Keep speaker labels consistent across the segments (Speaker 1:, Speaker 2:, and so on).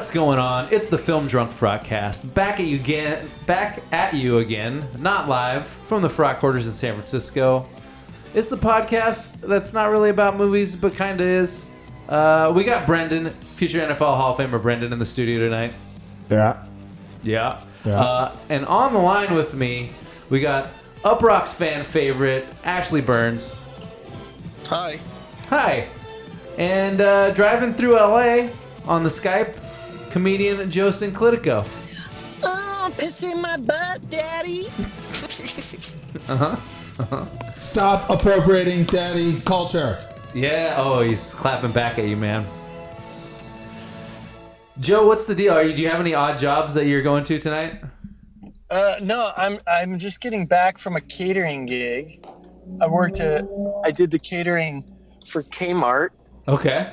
Speaker 1: What's going on? It's the Film Drunk Frogcast. Back at you again. Back at you again. Not live from the Frog Quarters in San Francisco. It's the podcast that's not really about movies, but kind of is. Uh, we got Brendan, future NFL Hall of Famer Brendan, in the studio tonight.
Speaker 2: Yeah.
Speaker 1: Yeah.
Speaker 2: Yeah.
Speaker 1: Uh, and on the line with me, we got Uproxx fan favorite Ashley Burns.
Speaker 3: Hi.
Speaker 1: Hi. And uh, driving through LA on the Skype, comedian Joe Sinclitico.
Speaker 3: Oh, pissing my butt, Daddy. uh huh. Uh-huh.
Speaker 2: Stop appropriating daddy culture.
Speaker 1: Yeah. Oh, he's clapping back at you, man. Joe, what's the deal? Are you, do you have any odd jobs that you're going to tonight?
Speaker 4: Uh, no, I'm I'm just getting back from a catering gig. I worked at I did the catering for Kmart
Speaker 1: Okay.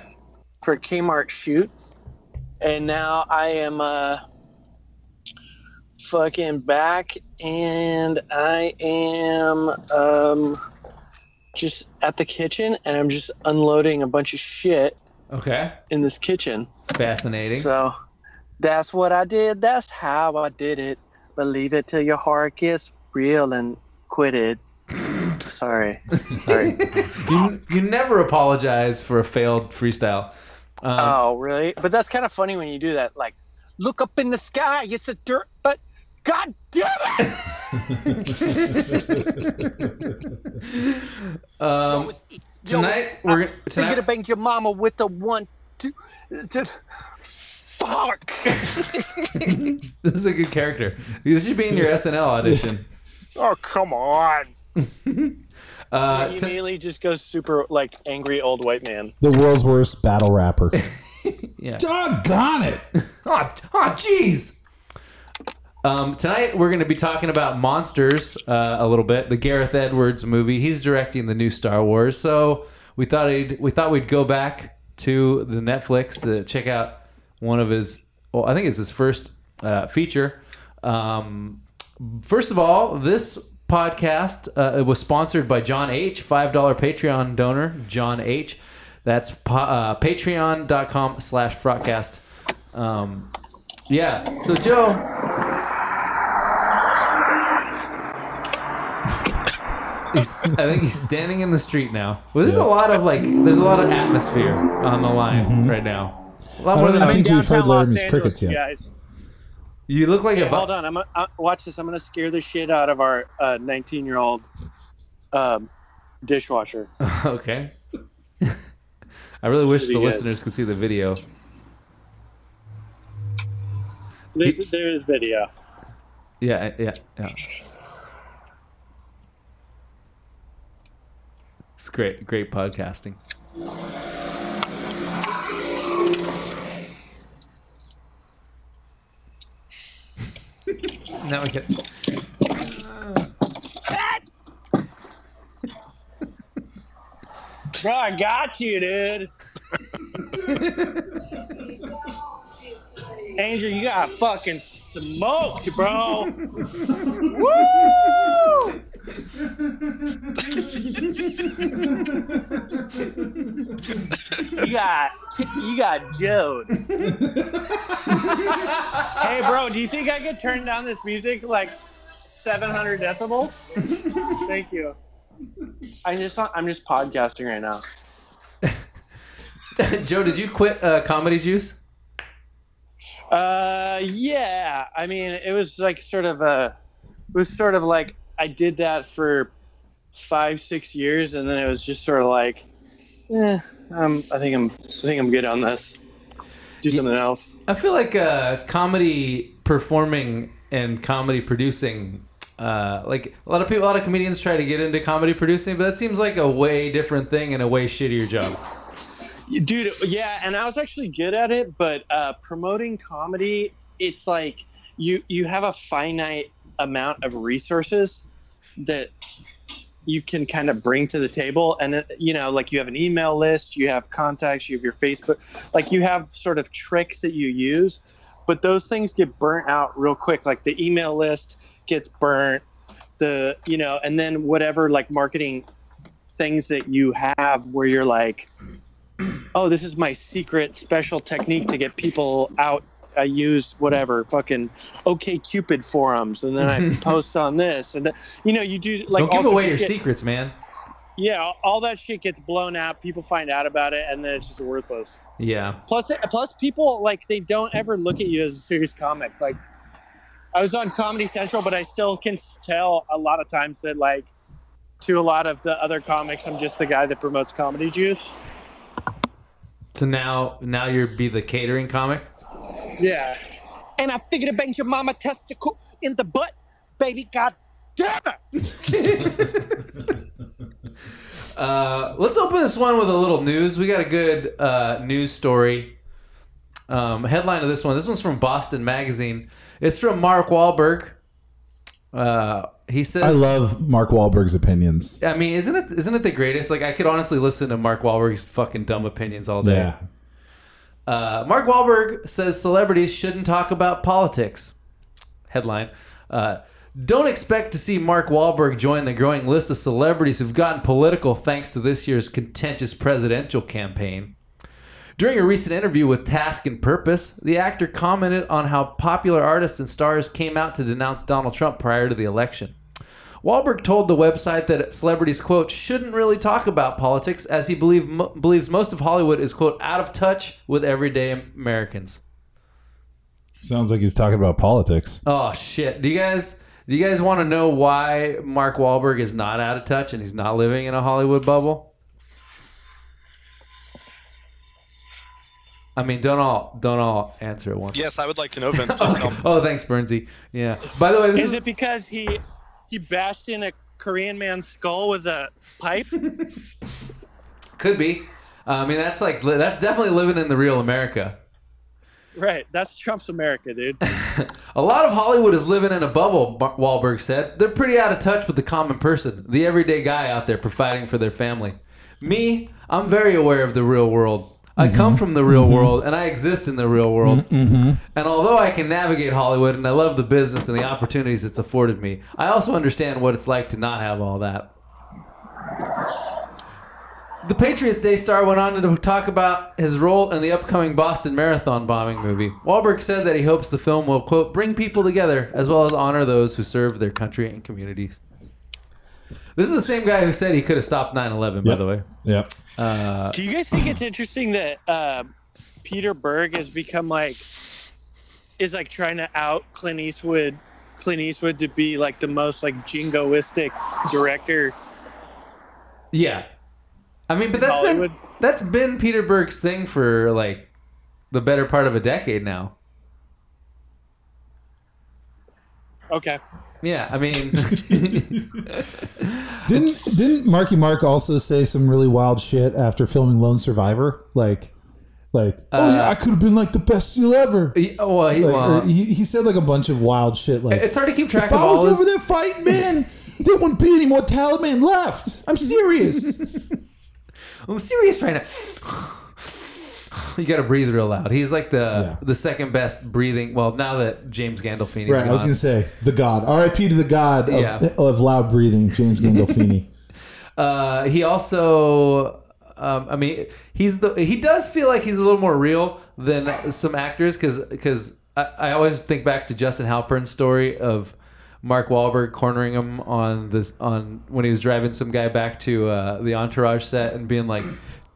Speaker 4: for a Kmart shoot, and now I am uh fucking back, and I am um just at the kitchen, and I'm just unloading a bunch of shit
Speaker 1: Okay.
Speaker 4: in this kitchen.
Speaker 1: Fascinating.
Speaker 4: So that's what I did. That's how I did it. Believe it till your heart gets real and quit it. Sorry. Sorry.
Speaker 1: you, you never apologize for a failed freestyle. Um,
Speaker 4: oh, really? But that's kind of funny when you do that. Like, look up in the sky. It's a dirt, but God damn it!
Speaker 1: um, tonight we're gonna-
Speaker 4: thinking
Speaker 1: tonight-
Speaker 4: to bang your mama with the one, two, two fuck.
Speaker 1: this is a good character. This should be in your SNL audition.
Speaker 4: oh, come on.
Speaker 1: Uh,
Speaker 4: he
Speaker 1: t-
Speaker 4: immediately just goes super like angry old white man.
Speaker 2: The world's worst battle rapper.
Speaker 1: yeah.
Speaker 2: Doggone it.
Speaker 1: Oh, oh, jeez. Um, tonight we're going to be talking about monsters uh, a little bit. The Gareth Edwards movie. He's directing the new Star Wars, so we thought he'd, we thought we'd go back to the Netflix to check out one of his. Well, I think it's his first uh, feature. Um, first of all, this podcast uh, it was sponsored by John H. Five dollar Patreon donor John H. That's pa- uh, patreon.com slash frogcast. Um, yeah. So Joe, I think he's standing in the street now. Well, there's a lot of like, there's a lot of atmosphere on the line right now. A lot more than I
Speaker 2: I think we've heard
Speaker 4: Downtown Los
Speaker 2: Laramie's
Speaker 4: Angeles,
Speaker 2: crickets yet.
Speaker 4: guys.
Speaker 1: You look like
Speaker 4: Hey,
Speaker 1: a.
Speaker 4: hold on. I'm gonna, uh, watch this. I'm gonna scare the shit out of our 19 year old um, dishwasher.
Speaker 1: okay. I really wish the
Speaker 4: good.
Speaker 1: listeners could see the video.
Speaker 4: This, there is video.
Speaker 1: Yeah, yeah, yeah. It's great, great podcasting. now we get.
Speaker 4: Bro, I got you, dude. Angel, you got fucking smoked, bro. Woo! You got you got Joed. hey, bro, do you think I could turn down this music like 700 decibels? Thank you. I just I'm just podcasting right now.
Speaker 1: Joe, did you quit uh, Comedy Juice?
Speaker 4: Uh, yeah. I mean, it was like sort of a, it was sort of like I did that for five, six years, and then it was just sort of like, eh, um, I think I'm, I think I'm good on this. Do something else.
Speaker 1: I feel like uh, comedy performing and comedy producing, uh, like a lot of people, a lot of comedians try to get into comedy producing, but that seems like a way different thing and a way shittier job.
Speaker 4: dude yeah and i was actually good at it but uh, promoting comedy it's like you you have a finite amount of resources that you can kind of bring to the table. And you know like you have an email list you have contacts you have your facebook like you have sort of tricks that you use. But those things get burnt out real quick. Like the email list gets burnt the you know and then whatever like marketing things that you have where you're like oh, this is my secret special technique to get people out I use whatever fucking OK Cupid forums, and then I post on this, and then, you know you do like
Speaker 1: Don't give away your
Speaker 4: shit.
Speaker 1: secrets, man.
Speaker 4: Yeah, all that shit gets blown out. People find out about it, and then it's just worthless.
Speaker 1: Yeah.
Speaker 4: Plus, plus people like they don't ever look at you as a serious comic. Like, I was on Comedy Central, but I still can tell a lot of times that like to a lot of the other comics, I'm just the guy that promotes comedy juice.
Speaker 1: So now, now you're be the catering comic.
Speaker 4: Yeah.
Speaker 3: And I figured to bang your mama testicle in the butt, baby. God damn it!
Speaker 1: Uh, let's open this one with a little news. We got a good uh, news story. Um, headline of this one. This one's from Boston Magazine. It's from Mark Wahlberg. Uh, he says,
Speaker 2: I love Mark Wahlberg's opinions.
Speaker 1: I mean, isn't it isn't it the greatest? Like, I could honestly listen to Mark Wahlberg's fucking dumb opinions all day.
Speaker 2: Yeah.
Speaker 1: Uh, Mark Wahlberg says celebrities shouldn't talk about politics. Headline: uh, Don't expect to see Mark Wahlberg join the growing list of celebrities who've gotten political thanks to this year's contentious presidential campaign. During a recent interview with Task and Purpose, the actor commented on how popular artists and stars came out to denounce Donald Trump prior to the election. Wahlberg told the website that celebrities, quote, shouldn't really talk about politics as he believe, mo- believes most of Hollywood is, quote, out of touch with everyday Americans.
Speaker 2: Sounds like he's talking about politics.
Speaker 1: Oh, shit. Do you guys. Do you guys want to know why Mark Wahlberg is not out of touch and he's not living in a Hollywood bubble? I mean, don't all don't all answer at once.
Speaker 5: Yes, I would like to know, Vince. Please tell me.
Speaker 1: Oh, thanks, Bernsey. Yeah. By the way, this
Speaker 4: Is
Speaker 1: is,
Speaker 4: it because he he bashed in a Korean man's skull with a pipe?
Speaker 1: could be. Uh, I mean, that's like that's definitely living in the real America.
Speaker 4: right. That's Trump's America, dude.
Speaker 1: A lot of Hollywood is living in a bubble, Wahlberg said. They're pretty out of touch with the common person, the everyday guy out there providing for their family. Me, I'm very aware of the real world. I mm-hmm. come from the real mm-hmm. world and I exist in the real world. Mm-hmm. And although I can navigate Hollywood and I love the business and the opportunities it's afforded me, I also understand what it's like to not have all that. The Patriots Day star went on to talk about his role in the upcoming Boston Marathon bombing movie. Wahlberg said that he hopes the film will, quote, bring people together as well as honor those who serve their country and communities. This is the same guy who said he could have stopped 9 11, by
Speaker 2: Yep.
Speaker 1: the way.
Speaker 2: Yep.
Speaker 1: Uh,
Speaker 4: Do you guys think it's interesting that uh, Peter Berg has become like is like trying to out Clint Eastwood, Clint Eastwood to be like the most like jingoistic director?
Speaker 1: yeah. I mean, but that's been, that's been Peter Berg's thing for like the better part of a decade now.
Speaker 4: Okay.
Speaker 1: Yeah, I mean,
Speaker 2: Didn't didn't Marky Mark also say some really wild shit after filming Lone Survivor? Like, like, oh yeah,
Speaker 1: Uh,
Speaker 2: I could have been like the best seal ever.
Speaker 1: he, well, he,
Speaker 2: Like,
Speaker 1: well,
Speaker 2: he, he said like a bunch of wild shit. Like,
Speaker 1: it's hard to keep track
Speaker 2: if
Speaker 1: of
Speaker 2: I was
Speaker 1: all
Speaker 2: over
Speaker 1: his.
Speaker 2: there fighting, man, there wouldn't be any more Taliban left. I'm serious.
Speaker 1: I'm serious right now. You got to breathe real loud. He's like the
Speaker 2: Yeah.
Speaker 1: the second best breathing. Well, now that James Gandolfini
Speaker 2: right. I was gonna say the God. R.I.P. to the God of,
Speaker 1: Yeah.
Speaker 2: of loud breathing, James Gandolfini.
Speaker 1: Uh, he also, um, I mean, he's the he does feel like he's a little more real than some actors because because I, I always think back to Justin Halpern's story of Mark Wahlberg cornering him on this on when he was driving some guy back to uh, the Entourage set and being like.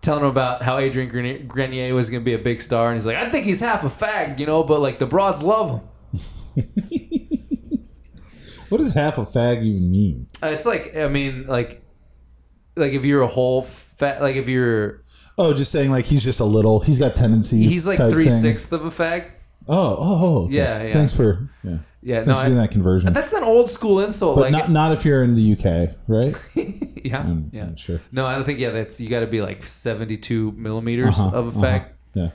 Speaker 1: Telling him about how Adrian Grenier, was going to be a big star, and he's like, "I think he's half a fag, you know, but like the broads love him."
Speaker 2: what does half a fag even mean?
Speaker 1: Uh, It's like, I mean, like, like if you're a whole fat, like if you're,
Speaker 2: Oh, just saying like he's just a little. He's got tendencies.
Speaker 1: he's like three sixths of a fag.
Speaker 2: Oh, oh, oh. okay.
Speaker 1: Yeah, yeah.
Speaker 2: Thanks for yeah.
Speaker 1: Yeah, no,
Speaker 2: for doing
Speaker 1: I,
Speaker 2: that conversion.
Speaker 1: that's an old school insult.
Speaker 2: but
Speaker 1: like,
Speaker 2: not not if you're in the UK, right?
Speaker 1: yeah,
Speaker 2: Mm,
Speaker 1: yeah.
Speaker 2: mm, sure.
Speaker 1: No, I don't think. Yeah, that's you got to be like seventy-two millimeters
Speaker 2: Uh-huh,
Speaker 1: of effect.
Speaker 2: uh-huh.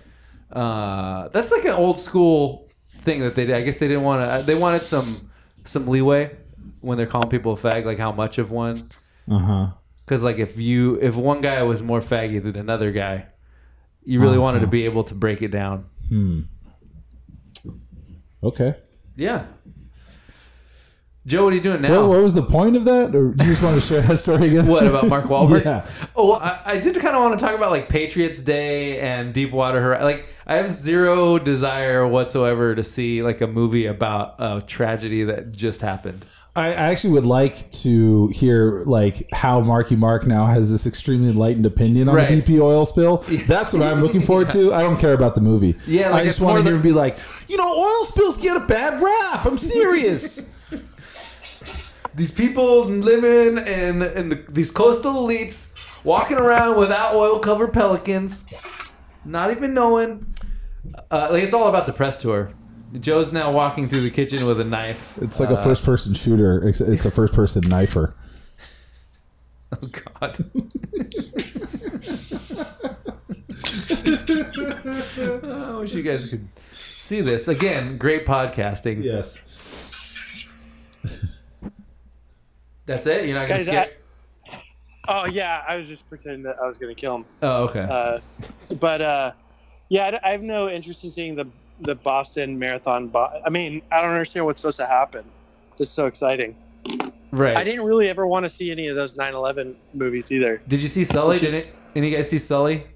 Speaker 2: Yeah.
Speaker 1: Uh, that's like an old school thing that they did. I guess they didn't want to. They wanted some some leeway when they're calling people a fag, like how much of one.
Speaker 2: Uh huh.
Speaker 1: Because like if you if one guy was more faggy than another guy, you really wanted to
Speaker 2: Uh-huh.
Speaker 1: be able to break it down.
Speaker 2: Hmm. Okay.
Speaker 1: Yeah. Joe, what are you doing now?
Speaker 2: What, what was the point of that? Or do you just want to share that story again?
Speaker 1: What about Mark Wahlberg?
Speaker 2: Yeah.
Speaker 1: Oh, I, I did kind of want to talk about like Patriots Day and Deepwater Horizon. Like, I have zero desire whatsoever to see like a movie about a tragedy that just happened.
Speaker 2: I, I actually would like to hear like how Marky Mark now has this extremely enlightened opinion on
Speaker 1: Right.
Speaker 2: the BP oil spill. That's what I'm looking forward to. I don't care about the movie.
Speaker 1: Yeah, like
Speaker 2: I just
Speaker 1: it's
Speaker 2: want
Speaker 1: more
Speaker 2: to hear
Speaker 1: the-
Speaker 2: him be like, you know, oil spills get a bad rap. I'm serious.
Speaker 1: These people living in in the, these coastal elites walking around without oil covered pelicans, not even knowing. Uh, like it's all about the press tour. Joe's now walking through the kitchen with a knife.
Speaker 2: It's like
Speaker 1: Uh,
Speaker 2: a first person shooter. It's, it's a first person knifer.
Speaker 1: Oh God. I wish you guys could see this again. Great podcasting.
Speaker 2: Yes.
Speaker 1: That's it. You're not gonna
Speaker 4: Guys,
Speaker 1: skip.
Speaker 4: I, oh yeah, I was just pretending that I was gonna kill him.
Speaker 1: oh, okay.
Speaker 4: Uh, but uh, yeah, I have no interest in seeing the the Boston Marathon. Bo- I mean, I don't understand what's supposed to happen. That's so exciting.
Speaker 1: right.
Speaker 4: I didn't really ever want to see any of those 9/11 movies either.
Speaker 1: Did you see Sully? Did
Speaker 4: is-
Speaker 1: it? Any you guys see Sully?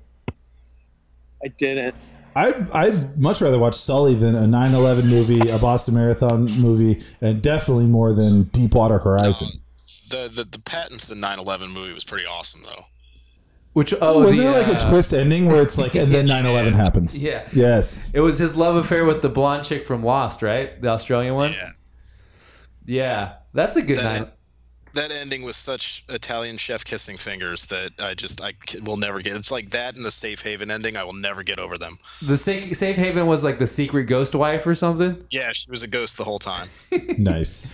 Speaker 4: I didn't.
Speaker 2: I'd, I'd much rather watch Sully than a 9 11 movie, a Boston Marathon movie, and definitely more than Deepwater Horizon.
Speaker 5: The, the the Pattinson 9/11 movie was pretty awesome though.
Speaker 1: Which oh,
Speaker 2: Wasn't
Speaker 1: the,
Speaker 2: there like a
Speaker 1: uh,
Speaker 2: twist ending where it's like, and then 9 11 happens?
Speaker 1: Yeah.
Speaker 2: Yes.
Speaker 1: It was his love affair with the blonde chick from Lost, right? The Australian one.
Speaker 5: Yeah.
Speaker 1: Yeah, that's a good
Speaker 5: That,
Speaker 1: night.
Speaker 5: that ending was such Italian chef kissing fingers that I just I will never get. It's like that and the Safe Haven ending. I will never get over them.
Speaker 1: The safe, safe haven was like the secret ghost wife or something.
Speaker 5: Yeah, she was a ghost the whole time.
Speaker 2: Nice.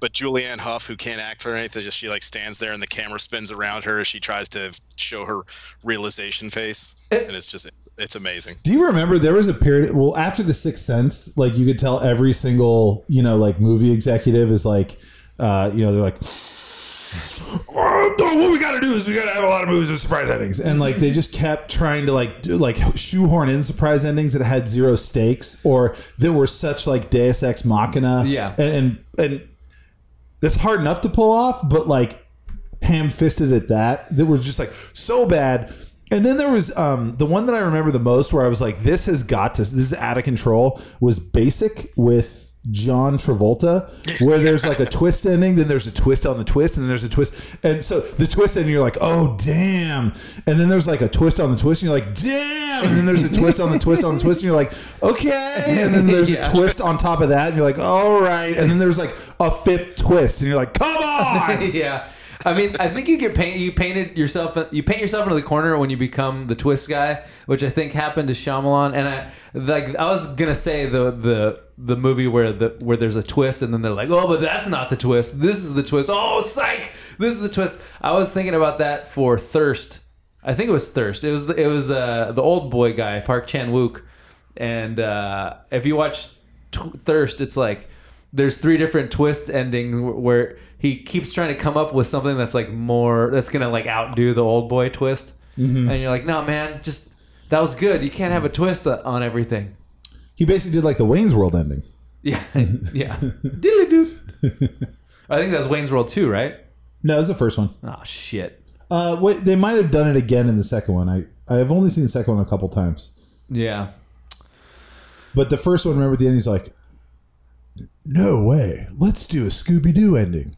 Speaker 5: But Julianne Hough, who can't act for anything, just she like stands there and the camera spins around her as she tries to show her realization face, and it's just it's, it's amazing.
Speaker 2: Do you remember there was a period? Well, after The Sixth Sense, like you could tell every single, you know, like movie executive is like, uh, you know, they're like, oh, what we got to do is we got to have a lot of movies with surprise endings, and like they just kept trying to like do, like shoehorn in surprise endings that had zero stakes or that were such like Deus Ex Machina,
Speaker 1: Yeah.
Speaker 2: and and, and that's hard enough to pull off, but like ham fisted at that that were just like so bad. And then there was um, the one that I remember the most where I was like, this has got to, this is out of control, was Basic with John Travolta, where there's like a twist ending, then there's a twist on the twist, and then there's a twist. And so the twist ending, you're like, oh, damn. And then there's like a twist on the twist, and you're like, damn. And then there's a twist on the twist on the twist, and you're like, okay. And then there's
Speaker 1: Yeah.
Speaker 2: a twist on top of that, and you're like, all right. And then there's like a fifth twist, and you're like, come on.
Speaker 1: yeah. I mean, I think you get paint. You painted yourself. You paint yourself into the corner when you become the twist guy, which I think happened to Shyamalan. And I like. I was gonna say the the the movie where the where there's a twist, and then they're like, oh, but that's not the twist. This is the twist. Oh, psych! This is the twist. I was thinking about that for Thirst. I think it was Thirst. It was it was uh, the old boy guy, Park Chan Wook. And uh, if you watch t- Thirst, it's like there's three different twist endings where he keeps trying to come up with something that's like more that's gonna like outdo the old boy twist, and you're like, no, man, just that was good. You can't have a twist uh, on everything.
Speaker 2: He basically did like the Wayne's World ending.
Speaker 1: Yeah, yeah. Diddly doo. I think that was Wayne's World 2, right?
Speaker 2: No, it was the first one.
Speaker 1: Oh shit.
Speaker 2: Uh, wait, they might have done it again in the second one. I I have only seen the second one a couple times,
Speaker 1: Yeah.
Speaker 2: but the first one, remember at the end, he's like, "No way, let's do a Scooby Doo ending."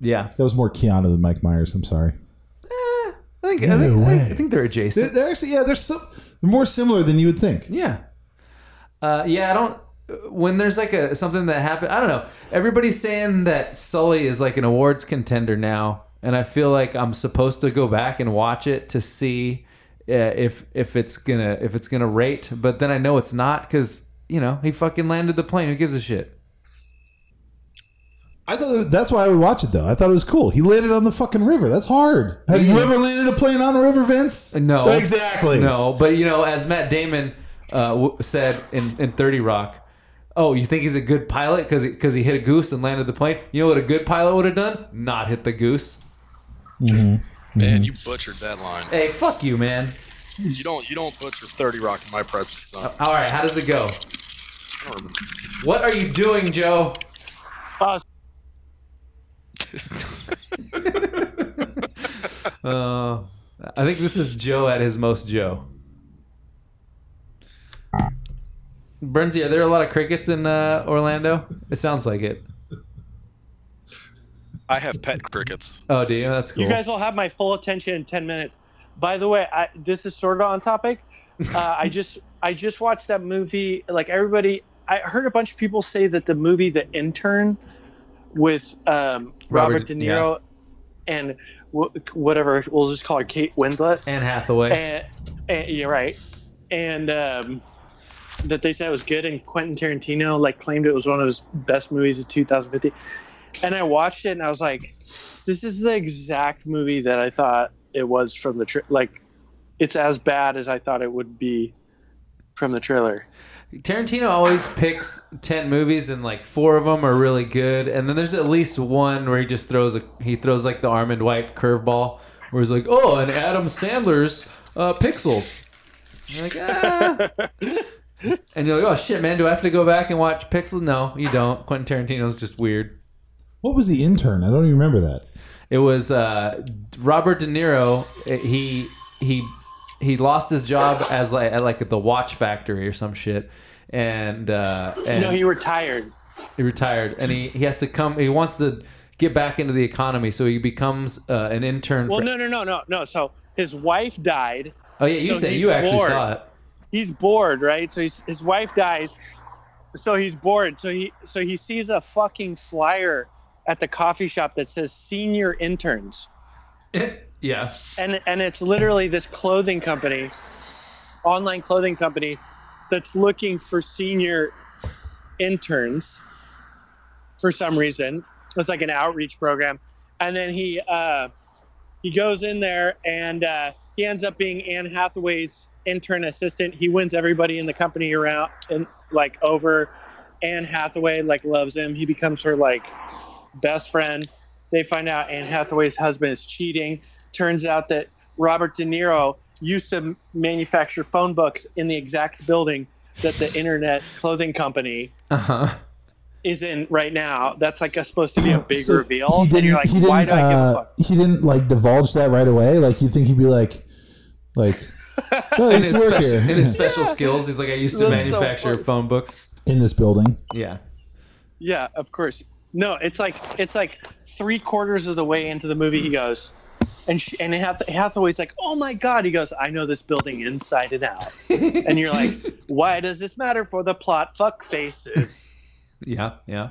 Speaker 1: Yeah.
Speaker 2: That was more Keanu than Mike Myers. I'm sorry.
Speaker 1: I think, I,
Speaker 2: No
Speaker 1: think,
Speaker 2: way.
Speaker 1: I think they're
Speaker 2: They're,
Speaker 1: adjacent.
Speaker 2: they're actually yeah, they're so they're more similar than you would think.
Speaker 1: Yeah. Uh, yeah, I don't. When there's like a something that happened, I don't know. Everybody's saying that Sully is like an awards contender now, and I feel like I'm supposed to go back and watch it to see uh, if if it's gonna if it's gonna rate. But then I know it's not because you know he fucking landed the plane. Who gives a shit?
Speaker 2: I thought that's why I would watch it though. I thought it was cool. He landed on the fucking river. That's hard. Have you ever landed a plane on a river, Vince?
Speaker 1: No,
Speaker 2: exactly.
Speaker 1: No, but you know, as Matt Damon uh, w- said in, in Thirty Rock, oh, you think he's a good pilot because because he, hit a goose and landed the plane? You know what a good pilot would have done? Not hit the goose.
Speaker 5: Man, you butchered that line.
Speaker 1: Hey, fuck you, man.
Speaker 5: You don't you don't butcher 30 Rock in my presence, son.
Speaker 1: All right, how does it go?
Speaker 5: I don't remember.
Speaker 1: What are you doing, Joe?
Speaker 4: Uh,
Speaker 1: Uh, I think this is Joe at his most Joe. Bernsey, are there a lot of crickets in uh, Orlando? It sounds like it.
Speaker 5: I have pet crickets.
Speaker 1: Oh, do you? That's cool.
Speaker 4: You guys will have my full attention in 10 minutes. By the way, I, this is sort of on topic. Uh, I just I just watched that movie. Like everybody, I heard a bunch of people say that the movie The Intern with um, Robert,
Speaker 1: Robert-
Speaker 4: De Niro and wh- whatever we'll just call her Kate Winslet.
Speaker 1: Anne Hathaway.
Speaker 4: And, and you're right. And um, that they said it was good, and Quentin Tarantino like claimed it was one of his best movies of 2015. And I watched it, and I was like, "This is the exact movie that I thought it was from the tra- like. It's as bad as I thought it would be from the trailer."
Speaker 1: Tarantino always picks 10 movies and like four of them are really good. And then there's at least one where he just throws a, he throws like the Armond White curveball where he's like, oh, and Adam Sandler's uh, Pixels. Like, ah. And you're like, oh shit, man, do I have to go back and watch Pixels? No, you don't. Quentin Tarantino's just weird.
Speaker 2: What was the intern? I don't even remember that.
Speaker 1: It was uh, Robert De Niro. He he he lost his job as like at like the watch factory or some shit, and uh, and
Speaker 4: no, he retired.
Speaker 1: he retired, and he he has to come. He wants to get back into the economy, so he becomes uh, an intern.
Speaker 4: Well,
Speaker 1: for,
Speaker 4: no, no, no, no, no. So his wife died.
Speaker 1: oh yeah, you
Speaker 4: so
Speaker 1: said you actually
Speaker 4: bored.
Speaker 1: saw it.
Speaker 4: He's bored, right? So he's, his wife dies, so he's bored. So he so he sees a fucking flyer at the coffee shop that says senior interns,
Speaker 1: yeah,
Speaker 4: and and it's literally this clothing company, online clothing company, that's looking for senior interns for some reason. It's like an outreach program, and then he uh, he goes in there and uh, he ends up being Anne Hathaway's intern assistant. He wins everybody in the company around and like over. Anne Hathaway like loves him. He becomes her like best friend. They find out Anne Hathaway's husband is cheating. Turns out that Robert De Niro used to manufacture phone books in the exact building that the internet clothing company
Speaker 1: uh huh.
Speaker 4: is in right now. That's like a, supposed to be a big
Speaker 2: So
Speaker 4: reveal.
Speaker 2: He didn't.
Speaker 4: you're like,
Speaker 2: he didn't.
Speaker 4: why do I give a
Speaker 2: uh. He didn't like divulge that right away. Like you think he'd be like, like, I
Speaker 1: In his,
Speaker 2: work
Speaker 1: special,
Speaker 2: here
Speaker 1: in his special skills, he's like, I used to
Speaker 4: That's so
Speaker 1: manufacture
Speaker 4: funny.
Speaker 1: phone books.
Speaker 2: in this building.
Speaker 1: Yeah.
Speaker 4: Yeah, of course. No, it's like it's like three quarters of the way into the movie. He goes, and she, and Hath- Hathaway's like, "Oh my god!" He goes, "I know this building inside and out." and you're like, "Why does this matter for the plot? Fuck faces.
Speaker 1: Yeah, yeah.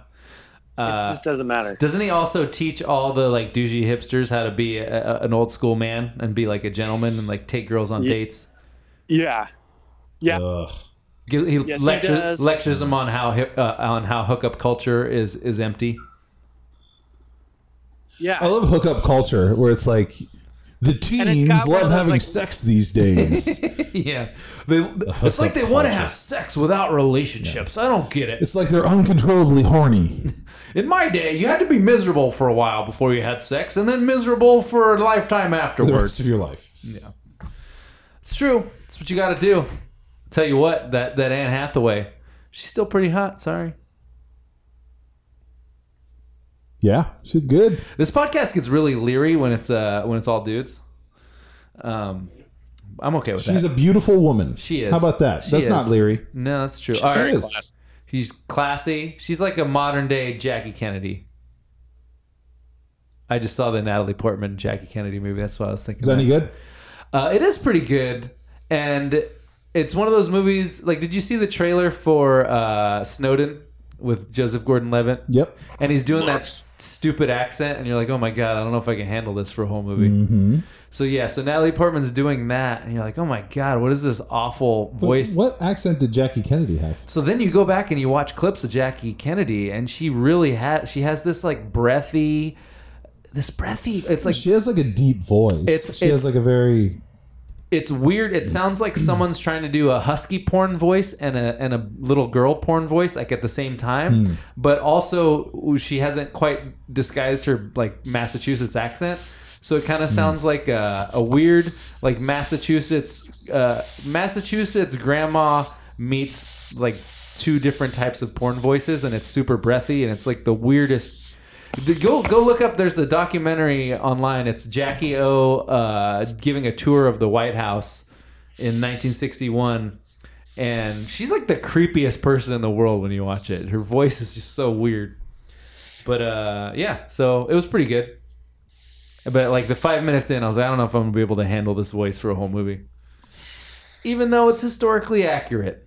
Speaker 4: It
Speaker 1: Uh,
Speaker 4: just doesn't matter."
Speaker 1: doesn't he also teach all the like douchey hipsters how to be a, a- an old school man and be like a gentleman and like take girls on
Speaker 4: Ye-
Speaker 1: dates?
Speaker 4: Yeah, yeah.
Speaker 2: Ugh.
Speaker 1: He, he
Speaker 4: Yes,
Speaker 1: lectures,
Speaker 4: does.
Speaker 1: lectures them on how hip, uh, on how hookup culture is is empty.
Speaker 4: Yeah.
Speaker 2: I love hookup culture where it's like the teens love having
Speaker 4: like-
Speaker 2: sex these days.
Speaker 1: yeah, they, it's like they
Speaker 2: hookup
Speaker 1: want to have sex without relationships. I don't get it.
Speaker 2: it's like they're uncontrollably horny.
Speaker 1: In my day, you had to be miserable for a while before you had sex, and then miserable for a lifetime afterwards.
Speaker 2: The rest of your life.
Speaker 1: Yeah, it's true. It's what you got to do. Tell you what, that that Anne Hathaway, she's still pretty hot. Sorry.
Speaker 2: Yeah, she's good.
Speaker 1: This podcast gets really leery when it's uh when it's all dudes. Um, I'm okay with that.
Speaker 2: She's
Speaker 1: that.
Speaker 2: a beautiful woman.
Speaker 1: She is.
Speaker 2: How about that?
Speaker 1: She
Speaker 2: That's
Speaker 1: is.
Speaker 2: not leery.
Speaker 1: no, that's true. All right.
Speaker 2: is.
Speaker 5: Classy.
Speaker 1: She's classy. She's like a modern day Jackie Kennedy. I just saw the Natalie Portman Jackie Kennedy movie. That's what I was thinking.
Speaker 2: Is that any good?
Speaker 1: Uh, it is pretty good, and it's one of those movies. Like, did you see the trailer for uh, Snowden with Joseph Gordon-Levitt?
Speaker 2: Yep.
Speaker 1: And he's doing that s- stupid accent, and you're like, oh my god, I don't know if I can handle this for a whole movie.
Speaker 2: Mm-hmm.
Speaker 1: So yeah, so Natalie Portman's doing that, and you're like, oh my god, what is this awful voice?
Speaker 2: What accent did Jackie Kennedy have?
Speaker 1: So then you go back and you watch clips of Jackie Kennedy, and she really had she has this like breathy, this breathy. It's like
Speaker 2: she has like a deep voice.
Speaker 1: It's-
Speaker 2: she
Speaker 1: it's-
Speaker 2: has like a very
Speaker 1: it's weird. It sounds like someone's trying to do a husky porn voice and a and a little girl porn voice like at the same time, but also she hasn't quite disguised her like Massachusetts accent. So it kind of sounds like a, a weird like Massachusetts uh, Massachusetts grandma meets like two different types of porn voices, and it's super breathy, and it's like the weirdest. Go go look up. There's a documentary online. It's Jackie O uh, giving a tour of the White House in 1961, and she's like the creepiest person in the world when you watch it. Her voice is just so weird. But uh, yeah, so it was pretty good. But like the five minutes in, I was like, I don't know if I'm gonna be able to handle this voice for a whole movie, even though it's historically accurate.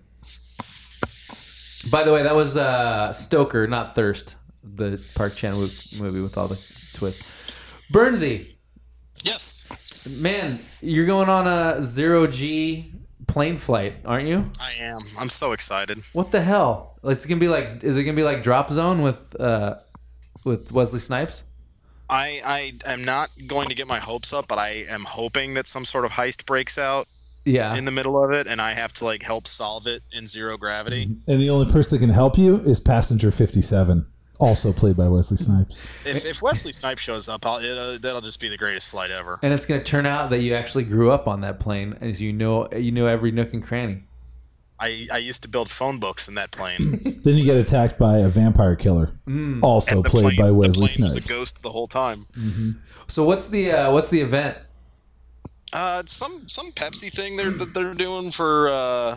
Speaker 1: By the way, that was uh, Stoker, not Thirst, the Park Chan Wook movie with all the twists. Bernsey,
Speaker 5: Yes,
Speaker 1: man, you're going on a zero G plane flight, aren't you?
Speaker 5: I am. I'm so excited.
Speaker 1: What the hell? It's gonna be like, is it gonna be like Drop Zone with uh, with Wesley Snipes?
Speaker 5: I I am not going to get my hopes up, but I am hoping that some sort of heist breaks out
Speaker 1: Yeah.
Speaker 5: in the middle of it, and I have to like help solve it in zero gravity.
Speaker 2: And the only person that can help you is Passenger 57, also played by Wesley Snipes.
Speaker 5: If, if Wesley Snipes shows up, I'll, it, uh, that'll just be the greatest flight ever.
Speaker 1: and it's gonna turn out that you actually grew up on that plane, as you know, you know every nook and cranny.
Speaker 5: I, I used to build phone books in that plane.
Speaker 2: Then you get attacked by a vampire killer, also
Speaker 5: and the
Speaker 2: played
Speaker 5: plane,
Speaker 2: by
Speaker 5: the
Speaker 2: Wesley
Speaker 5: plane was a ghost the whole time.
Speaker 1: So what's the uh, what's the event?
Speaker 5: Uh, it's some some Pepsi thing they're that they're doing for uh,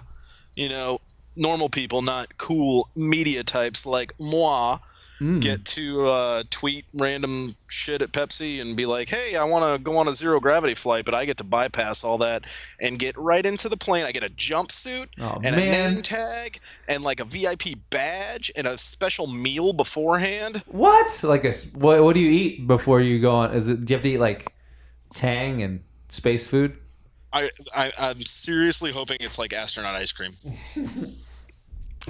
Speaker 5: you know, normal people, not cool media types like moi.
Speaker 1: Mm.
Speaker 5: Get to uh, tweet random shit at Pepsi and be like, "Hey, I want to go on a zero gravity flight, but I get to bypass all that and get right into the plane. I get a jumpsuit
Speaker 1: Oh,
Speaker 5: and
Speaker 1: man.
Speaker 5: a name tag and like a VIP badge and a special meal beforehand.
Speaker 1: What? Like a what? What do you eat before you go on? Is it? Do you have to eat like Tang and space food?
Speaker 5: I, I I'm seriously hoping it's like astronaut ice cream.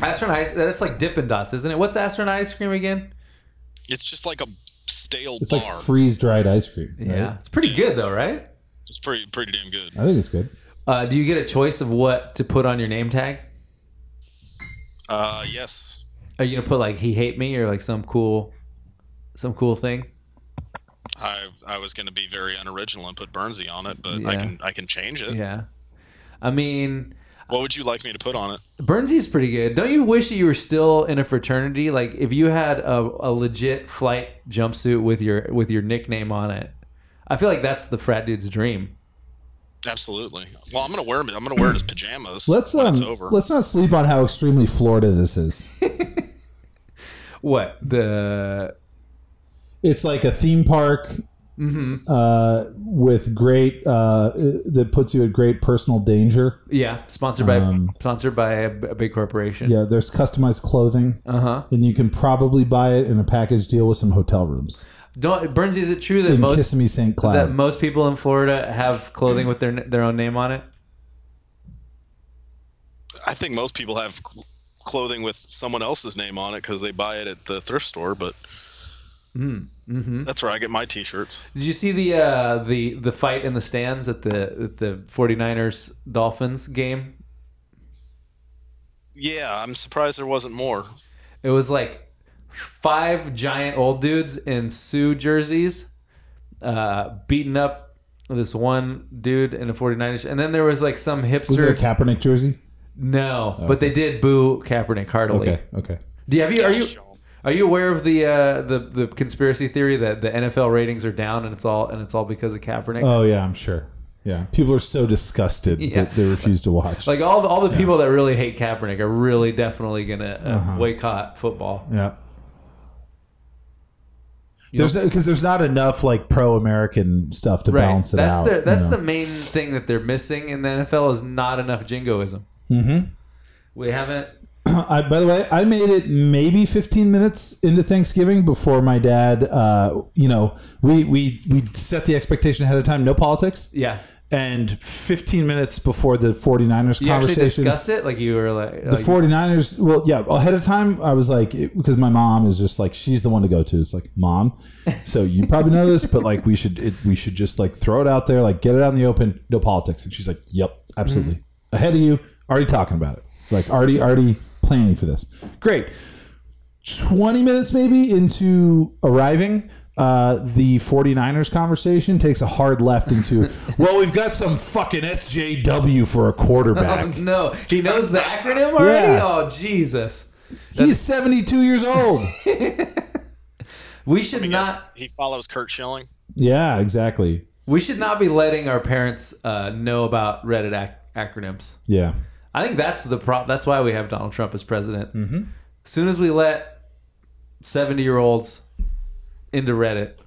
Speaker 1: Astronaut ice. That's like Dippin' Dots, isn't it? What's astronaut ice cream again?
Speaker 5: It's just like a stale
Speaker 2: It's
Speaker 5: bar.
Speaker 2: like freeze dried ice cream. right?
Speaker 1: Yeah, it's pretty good though, right?
Speaker 5: it's pretty pretty damn good.
Speaker 2: I think it's good.
Speaker 1: Uh, do you get a choice of what to put on your name tag?
Speaker 5: Uh, yes.
Speaker 1: Are you gonna put like "He hate me" or like some cool, some cool thing?
Speaker 5: I I was gonna be very unoriginal and put Bernsey on it, but
Speaker 1: Yeah.
Speaker 5: I can I can change it.
Speaker 1: Yeah. I mean,
Speaker 5: What would you like me to put on it?
Speaker 1: Burnsy's pretty good. Don't you wish you were still in a fraternity? Like if you had a, a legit flight jumpsuit with your with your nickname on it. I feel like that's the frat dude's dream.
Speaker 5: Absolutely. Well, I'm gonna wear it. I'm gonna wear it as pajamas.
Speaker 2: Let's
Speaker 5: when
Speaker 2: um,
Speaker 5: it's over.
Speaker 2: let's not sleep on how extremely Florida this is.
Speaker 1: What the?
Speaker 2: It's like a theme park uh, with great uh, that puts you at great personal danger.
Speaker 1: Yeah, sponsored by
Speaker 2: Um,
Speaker 1: sponsored by a, a big corporation.
Speaker 2: Yeah, there's customized clothing,
Speaker 1: Uh huh.
Speaker 2: and you can probably buy it in a package deal with some hotel rooms
Speaker 1: Don't Burnsy? Is it true that
Speaker 2: in
Speaker 1: most
Speaker 2: Kissimmee St.
Speaker 1: that most people in Florida have clothing with their their own name on it?
Speaker 5: I think most people have clothing with someone else's name on it because they buy it at the thrift store. But
Speaker 1: Mm-hmm.
Speaker 5: that's where I get my T-shirts.
Speaker 1: Did you see the uh, the the fight in the stands at the at the 49ers Dolphins game?
Speaker 5: Yeah, I'm surprised there wasn't more.
Speaker 1: It was like five giant old dudes in Suh jerseys, uh, beating up this one dude in a 49ers. And then there was like some hipster.
Speaker 2: Was it a Kaepernick jersey?
Speaker 1: no, but they did boo Kaepernick heartily.
Speaker 2: Okay, okay.
Speaker 1: Do you, have you are you
Speaker 5: Gosh, Sean.
Speaker 1: Are you aware of the uh, the the conspiracy theory that the NFL ratings are down and it's all and it's all because of Kaepernick?
Speaker 2: Oh yeah, I'm sure. Yeah, people are so disgusted
Speaker 1: Yeah.
Speaker 2: that they refuse to watch.
Speaker 1: Like all the, all the people that really hate Kaepernick are really definitely gonna uh,
Speaker 2: Uh-huh.
Speaker 1: boycott football.
Speaker 2: yeah.
Speaker 1: You
Speaker 2: There's
Speaker 1: know?
Speaker 2: because there's not enough like pro-American stuff to
Speaker 1: right.
Speaker 2: balance it
Speaker 1: that's
Speaker 2: out.
Speaker 1: the that's
Speaker 2: you
Speaker 1: the main thing that they're missing in the NFL is not enough jingoism.
Speaker 2: Mhm.
Speaker 1: We haven't.
Speaker 2: I, by the way, I made it maybe 15 minutes into Thanksgiving before my dad. Uh, you know, we we we set the expectation ahead of time. No politics.
Speaker 1: Yeah.
Speaker 2: And 15 minutes before the 49ers
Speaker 1: You actually
Speaker 2: conversation,
Speaker 1: discussed it, like you were like,
Speaker 2: the
Speaker 1: like
Speaker 2: 49ers well yeah ahead of time i was like it- because my mom is just like she's the one to go to it's like mom so you probably know this but like we should it, we should just like throw it out there like get it out in the open no politics and she's like yep absolutely
Speaker 1: Mm-hmm.
Speaker 2: ahead of you already talking about it like already already planning for this great 20 minutes maybe into arriving uh, the 49ers conversation takes a hard left into, well, we've got some fucking SJW for a
Speaker 1: oh,
Speaker 2: quarterback.
Speaker 1: no, he knows the acronym already.
Speaker 2: Yeah.
Speaker 1: Oh Jesus,
Speaker 2: He's 72 years old.
Speaker 1: we should
Speaker 5: I guess
Speaker 1: not.
Speaker 5: he follows Curt Schilling.
Speaker 2: yeah, exactly.
Speaker 1: We should not be letting our parents uh, know about Reddit ac- acronyms.
Speaker 2: Yeah.
Speaker 1: I think that's the prop. That's why we have Donald Trump as president.
Speaker 2: Mhm.
Speaker 1: As soon as we let seventy-year-olds into Reddit,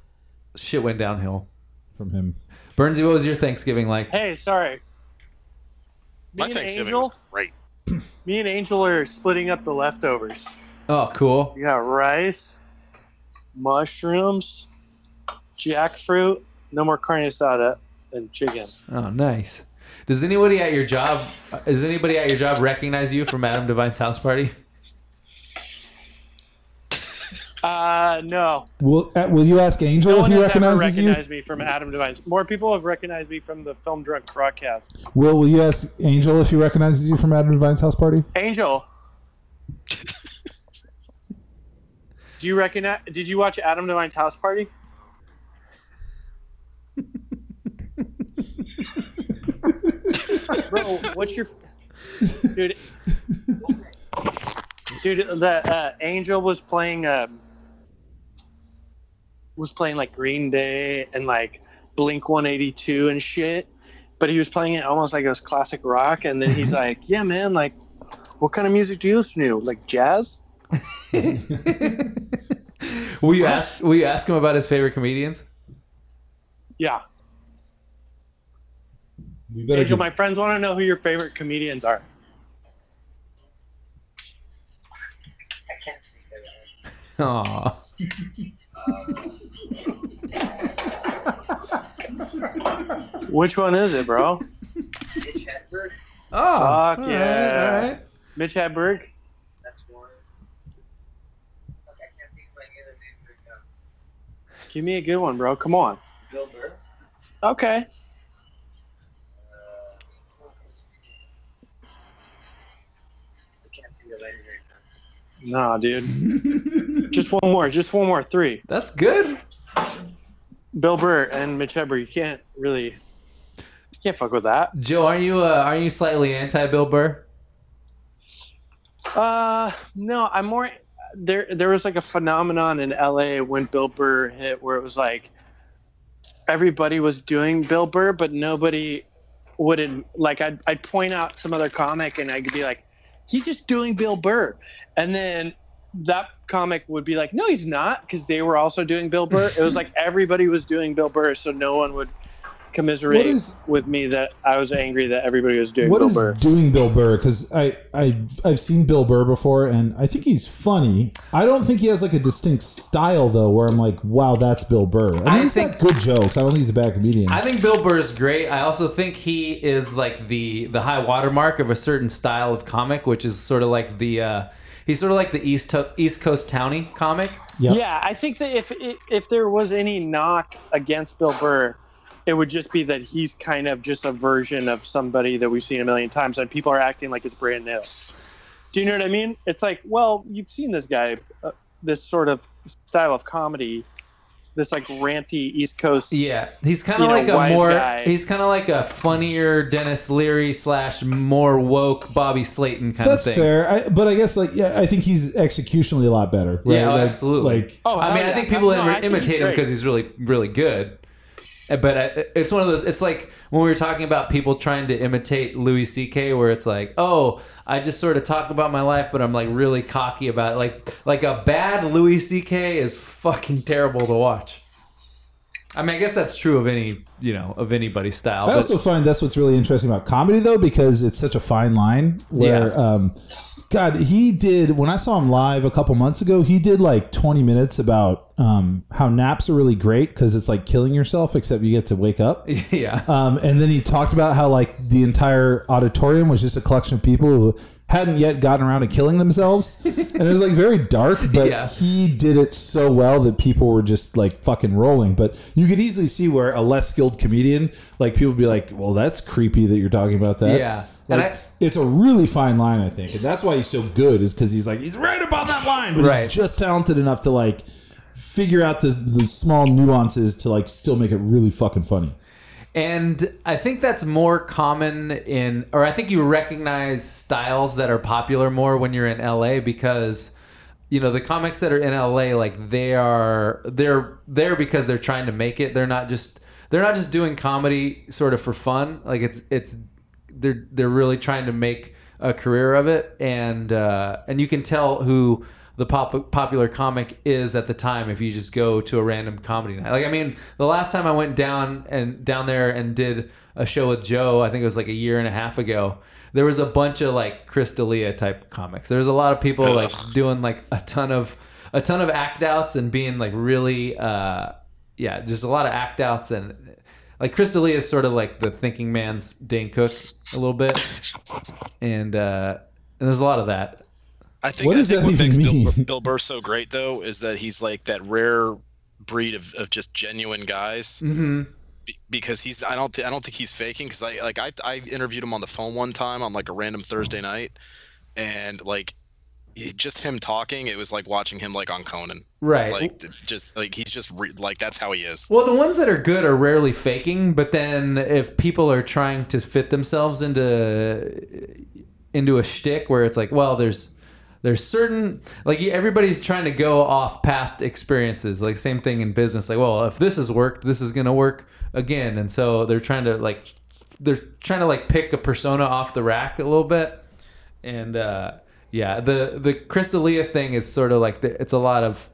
Speaker 1: shit went downhill.
Speaker 2: from him.
Speaker 1: Bernsey, what was your Thanksgiving like?
Speaker 4: Hey, sorry. Me
Speaker 5: My
Speaker 4: and
Speaker 5: Thanksgiving
Speaker 4: Angel,
Speaker 5: was great.
Speaker 4: me and Angel are splitting up the leftovers.
Speaker 1: Oh, cool.
Speaker 4: You got rice, mushrooms, jackfruit, no more carne asada, and chicken.
Speaker 1: Oh, nice. Does anybody at your job? Does anybody at your job recognize you from Adam Devine's house party?
Speaker 4: Uh, no.
Speaker 2: Will uh, Will you ask Angel
Speaker 4: No
Speaker 2: if
Speaker 4: one
Speaker 2: he
Speaker 4: has ever
Speaker 2: recognizes you?
Speaker 4: recognized me from Adam Devine. More people have recognized me from the Film Drunk Frogcast.
Speaker 2: Will Will you ask Angel if he recognizes you from Adam Devine's house party?
Speaker 4: Angel. Do you recognize? Did you watch Adam Devine's house party? Bro, what's your dude? Dude, the uh, Angel was playing um, was playing like Green Day and like Blink 182 and shit, but he was playing it almost like it was classic rock. And then he's like, "Yeah, man, like, what kind of music do you listen to? Like jazz?"
Speaker 1: Will you ask? Will you ask him about his favorite comedians?
Speaker 4: Yeah,
Speaker 2: We better
Speaker 4: Angel,
Speaker 2: get-
Speaker 4: my friends want to know who your favorite comedians are.
Speaker 1: Aw.
Speaker 4: Which one is it, bro?
Speaker 6: Mitch Hedberg,
Speaker 1: Oh,
Speaker 4: Fuck
Speaker 1: all right,
Speaker 4: yeah.
Speaker 1: all right.
Speaker 4: Mitch Hedberg.
Speaker 6: that's one. Fuck, I can't think of any other names right now.
Speaker 4: Give me a good one, bro. Come on.
Speaker 6: Bill Burr.
Speaker 4: Okay. Nah, dude. Just one more. Just one more. Three.
Speaker 1: That's good.
Speaker 4: Bill Burr and Mitch Hedberg. You can't really. You can't fuck with that.
Speaker 1: Joe, are you uh, are you slightly anti Bill Burr?
Speaker 4: Uh, no. I'm more. There, there was like a phenomenon in LA when Bill Burr hit, where it was like everybody was doing Bill Burr, but nobody would like. I'd, I'd point out some other comic, and I'd be like, "He's just doing Bill Burr," and then that comic would be like, "No, he's not," because they were also doing Bill Burr. It was like everybody was doing Bill Burr, so no one would commiserate
Speaker 2: What is-
Speaker 4: with me that I was angry that everybody was doing
Speaker 2: What
Speaker 4: Bill
Speaker 2: is
Speaker 4: Burr.
Speaker 2: doing Bill Burr? Because I I I've seen Bill Burr before, and I think he's funny. I don't think he has like a distinct style though, where I'm like, wow, that's Bill Burr. I mean,
Speaker 1: I
Speaker 2: he's
Speaker 1: think-
Speaker 2: got good jokes. I don't think he's a bad comedian.
Speaker 1: I think Bill Burr is great. I also think he is like the the high watermark of a certain style of comic, which is sort of like the uh, he's sort of like the East to- East Coast Townie comic.
Speaker 2: Yep.
Speaker 4: Yeah, I think that if if there was any knock against Bill Burr, it would just be that he's kind of just a version of somebody that we've seen a million times, and people are acting like it's brand new. Do you know what I mean? It's like, well, you've seen this guy, uh, this sort of style of comedy, this like ranty East Coast.
Speaker 1: Yeah, he's kind of
Speaker 4: You know,
Speaker 1: like a more
Speaker 4: guy.
Speaker 1: he's kind of like a funnier Denis Leary slash more woke Bobby Slayton kind
Speaker 2: That's
Speaker 1: of thing.
Speaker 2: That's fair. I, but I guess like yeah, I think he's executionally a lot better. Right?
Speaker 1: Yeah, oh,
Speaker 2: Like-
Speaker 1: absolutely.
Speaker 2: Like
Speaker 4: Oh,
Speaker 1: I
Speaker 4: hell
Speaker 1: mean, I think people
Speaker 4: No,
Speaker 1: im-
Speaker 4: think
Speaker 1: imitate him because he's really, really good. Uh, But uh, it's one of those. It's like when we were talking about people trying to imitate Louis C.K., where it's like, oh, I just sort of talk about my life, but I'm like really cocky about it. Like, like a bad Louis C.K. is fucking terrible to watch. I mean, I guess that's true of any, you know, of anybody's style.
Speaker 2: I
Speaker 1: But
Speaker 2: also find that's what's really interesting about comedy, though, because it's such a fine line. Where,
Speaker 1: Yeah.
Speaker 2: um, God, he did when I saw him live a couple months ago. He did like twenty minutes about um, how naps are really great because it's like killing yourself, except you get to wake up.
Speaker 1: yeah,
Speaker 2: Um, and then he talked about how like the entire auditorium was just a collection of people who hadn't yet gotten around to killing themselves, and it was like very dark. But
Speaker 1: Yeah.
Speaker 2: he did it so well that people were just like fucking rolling. But you could easily see where a less skilled comedian, like people would be like, "Well, that's creepy that you're talking about that."
Speaker 1: Yeah. And
Speaker 2: Like,
Speaker 1: I-
Speaker 2: it's a really fine line, I think, and that's why he's so good. Is because he's like he's right about that line, but
Speaker 1: Right.
Speaker 2: he's just talented enough to like figure out the the small nuances to like still make it really fucking funny.
Speaker 1: And I think that's more common in, or I think you recognize styles that are popular more when you're in LA because, you know, the comics that are in LA, like they are, they're there because they're trying to make it. They're not just, they're not just doing comedy sort of for fun. Like it's, it's, they're, they're really trying to make a career of it, and uh, and you can tell who the pop- popular comic is at the time if you just go to a random comedy night. Like I mean, the last time I went down and down there and did a show with Joe, I think it was like a year and a half ago. There was a bunch of like Chris D'Elia type comics. There was a lot of people like doing like a ton of a ton of act outs and being like really uh yeah, just a lot of act outs and like Chris D'Elia is sort of like the thinking man's Dane Cook a little bit, and uh, and there's a lot of that.
Speaker 5: I think,
Speaker 2: What
Speaker 5: I think
Speaker 2: that
Speaker 5: what makes Bill,
Speaker 2: mean?
Speaker 5: Bill Burr so great though is that he's like that rare breed of, of just genuine guys.
Speaker 1: Mm-hmm.
Speaker 5: Be- Because he's I don't th- I don't think he's faking because I like I I interviewed him on the phone one time on like a random Thursday night, and like just him talking it was like watching him like on Conan
Speaker 1: Right.
Speaker 5: like just like he's just re- like that's how he is.
Speaker 1: Well, the ones that are good are rarely faking, but then if people are trying to fit themselves into into a shtick where it's like, well, there's there's certain like everybody's trying to go off past experiences. Like same thing in business. Like, well, if this has worked, this is gonna work again, and so they're trying to like they're trying to like pick a persona off the rack a little bit, and uh, yeah, the the Chris D'Elia thing is sort of like the, it's a lot of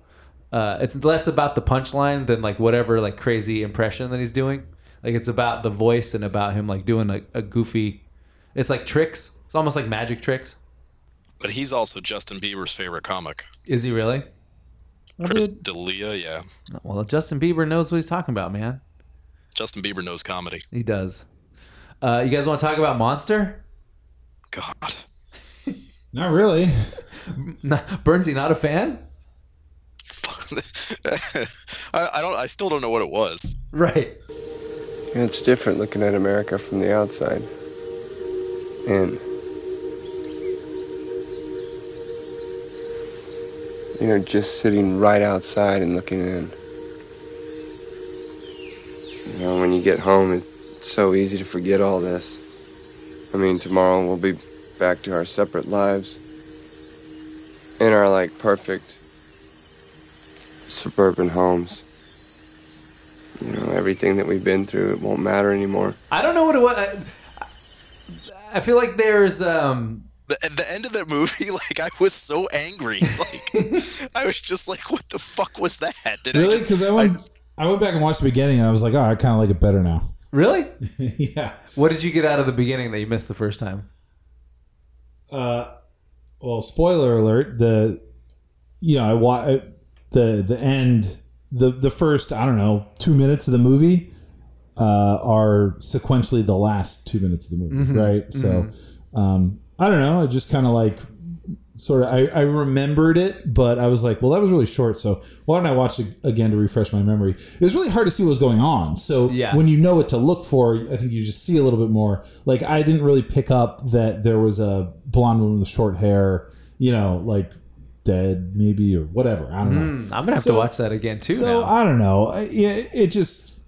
Speaker 1: uh, it's less about the punchline than like whatever like crazy impression that he's doing. Like it's about the voice and about him like doing a, a goofy. It's like tricks. It's almost like magic tricks.
Speaker 5: But he's also Justin Bieber's favorite comic.
Speaker 1: Is he really?
Speaker 5: Chris D'Elia, yeah.
Speaker 1: Well, Justin Bieber knows what he's talking about, man.
Speaker 5: Justin Bieber knows comedy.
Speaker 1: He does. Uh, you guys want to talk about Monster?
Speaker 5: God.
Speaker 2: Not really.
Speaker 1: Bernsey not a fan?
Speaker 5: I, I don't I still don't know what it was.
Speaker 1: Right.
Speaker 7: Yeah, it's different looking at America from the outside. And, you know, just sitting right outside and looking in. You know, when you get home, it's so easy to forget all this. I mean, tomorrow we'll be back to our separate lives. In our, like, perfect suburban homes. You know, everything that we've been through, it won't matter anymore.
Speaker 1: I don't know what it was. I, I feel like there's um
Speaker 5: The, at the end of that movie, like I was so angry. Like I was just like, "What the fuck was that?" Did
Speaker 2: Really? Because I went, I went back and watched the beginning, and I was like, oh, I kind of like it better now.
Speaker 1: really.
Speaker 2: yeah.
Speaker 1: What did you get out of the beginning that you missed the first time?
Speaker 2: Uh, well, spoiler alert. The, you know, I wa- the the end, the the first, I don't know, two minutes of the movie, uh, are sequentially the last two minutes of the movie, right? So, um, I don't know. I just kind of like sort of I, I remembered it, but I was like, well, that was really short. So why don't I watch it again to refresh my memory? It was really hard to see what was going on. So
Speaker 1: Yeah.
Speaker 2: when you know what to look for, I think you just see a little bit more. Like I didn't really pick up that there was a blonde woman with short hair, you know, like dead maybe or whatever. I don't know.
Speaker 1: Hmm, I'm gonna have
Speaker 2: So-
Speaker 1: to watch that again too.
Speaker 2: So
Speaker 1: now.
Speaker 2: I don't know. I- Yeah, it just.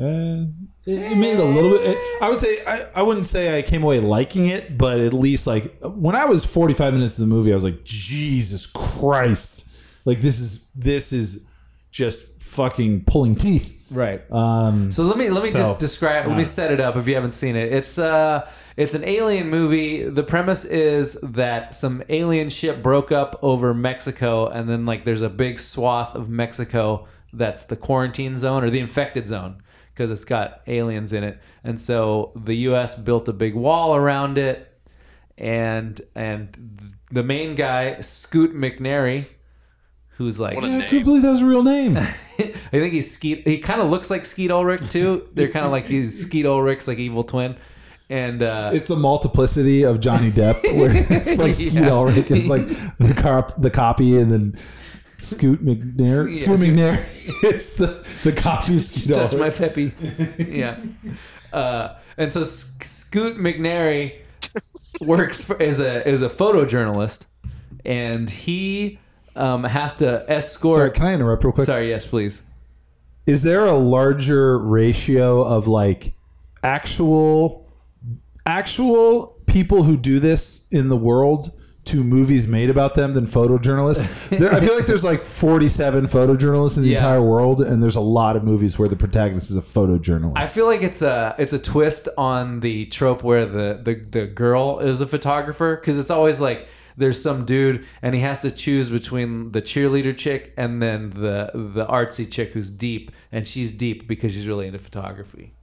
Speaker 2: Uh, it, it made it a little bit. It, I would say I, I wouldn't say I came away liking it, but at least like when I was forty five minutes of the movie, I was like, Jesus Christ! Like this is this is just fucking pulling teeth.
Speaker 1: right.
Speaker 2: Um,
Speaker 1: So let me let me
Speaker 2: So,
Speaker 1: just describe. Let me set it up if you haven't seen it. It's uh it's an alien movie. The premise is that some alien ship broke up over Mexico, and then like there's a big swath of Mexico that's the quarantine zone or the infected zone because it's got aliens in it. And so the U.S. built a big wall around it, and and the main guy Scoot McNairy, who's like
Speaker 2: yeah, I
Speaker 5: name.
Speaker 2: couldn't believe that was a real name.
Speaker 1: I think he's Skeet. He kind of looks like Skeet Ulrich too. They're kind of like he's Skeet Ulrich's like evil twin, and uh,
Speaker 2: It's the multiplicity of Johnny Depp, where it's like Skeet
Speaker 1: Yeah.
Speaker 2: Ulrich, is like the cop, the copy, and then Scoot McNair.
Speaker 1: Yeah,
Speaker 2: Scoot
Speaker 1: Scoot-
Speaker 2: McNair is the, the copy of Skeet
Speaker 1: touch my peppy. yeah, uh, and so Scoot McNairy works for, as a as a photojournalist, and he um, has to
Speaker 2: Sorry,
Speaker 1: escort.
Speaker 2: can I interrupt real quick?
Speaker 1: Sorry, yes, please.
Speaker 2: Is there a larger ratio of like actual actual people who do this in the world to movies made about them than photojournalists. There, I feel like there's like 47 photojournalists in the
Speaker 1: Yeah.
Speaker 2: entire world, and there's a lot of movies where the protagonist is a photojournalist.
Speaker 1: I feel like it's a it's a twist on the trope where the the, the girl is a photographer because it's always like there's some dude and he has to choose between the cheerleader chick and then the the artsy chick who's deep and she's deep because she's really into photography.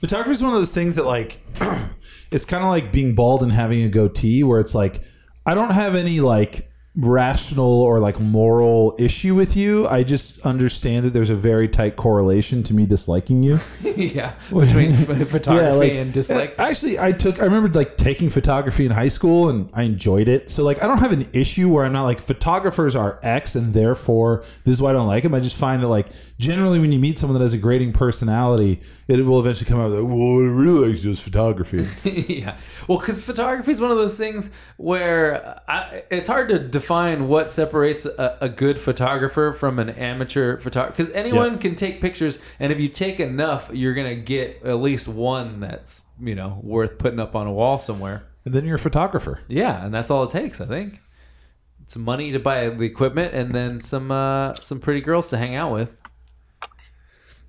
Speaker 2: Photography is one of those things that like it's kind of like being bald and having a goatee where it's like I don't have any like rational or like moral issue with you. I just understand that there's a very tight correlation to me disliking you.
Speaker 1: yeah, between ph- photography
Speaker 2: like-
Speaker 1: and dislike.
Speaker 2: Eh, actually, I took I remember like taking photography in high school and I enjoyed it. So like I don't have an issue where I'm not like photographers are X and therefore this is why I don't like them. I just find that like generally when you meet someone that has a grating personality, it will eventually come out like, well, I really like just photography.
Speaker 1: yeah. Well, because photography is one of those things where I, it's hard to define what separates a, a good photographer from an amateur photographer. Because anyone
Speaker 2: Yeah.
Speaker 1: can take pictures, and if you take enough, you're gonna get at least one that's you know worth putting up on a wall somewhere.
Speaker 2: and then you're a photographer.
Speaker 1: Yeah, and that's all it takes, I think. Some money to buy the equipment, and then some uh, some pretty girls to hang out with.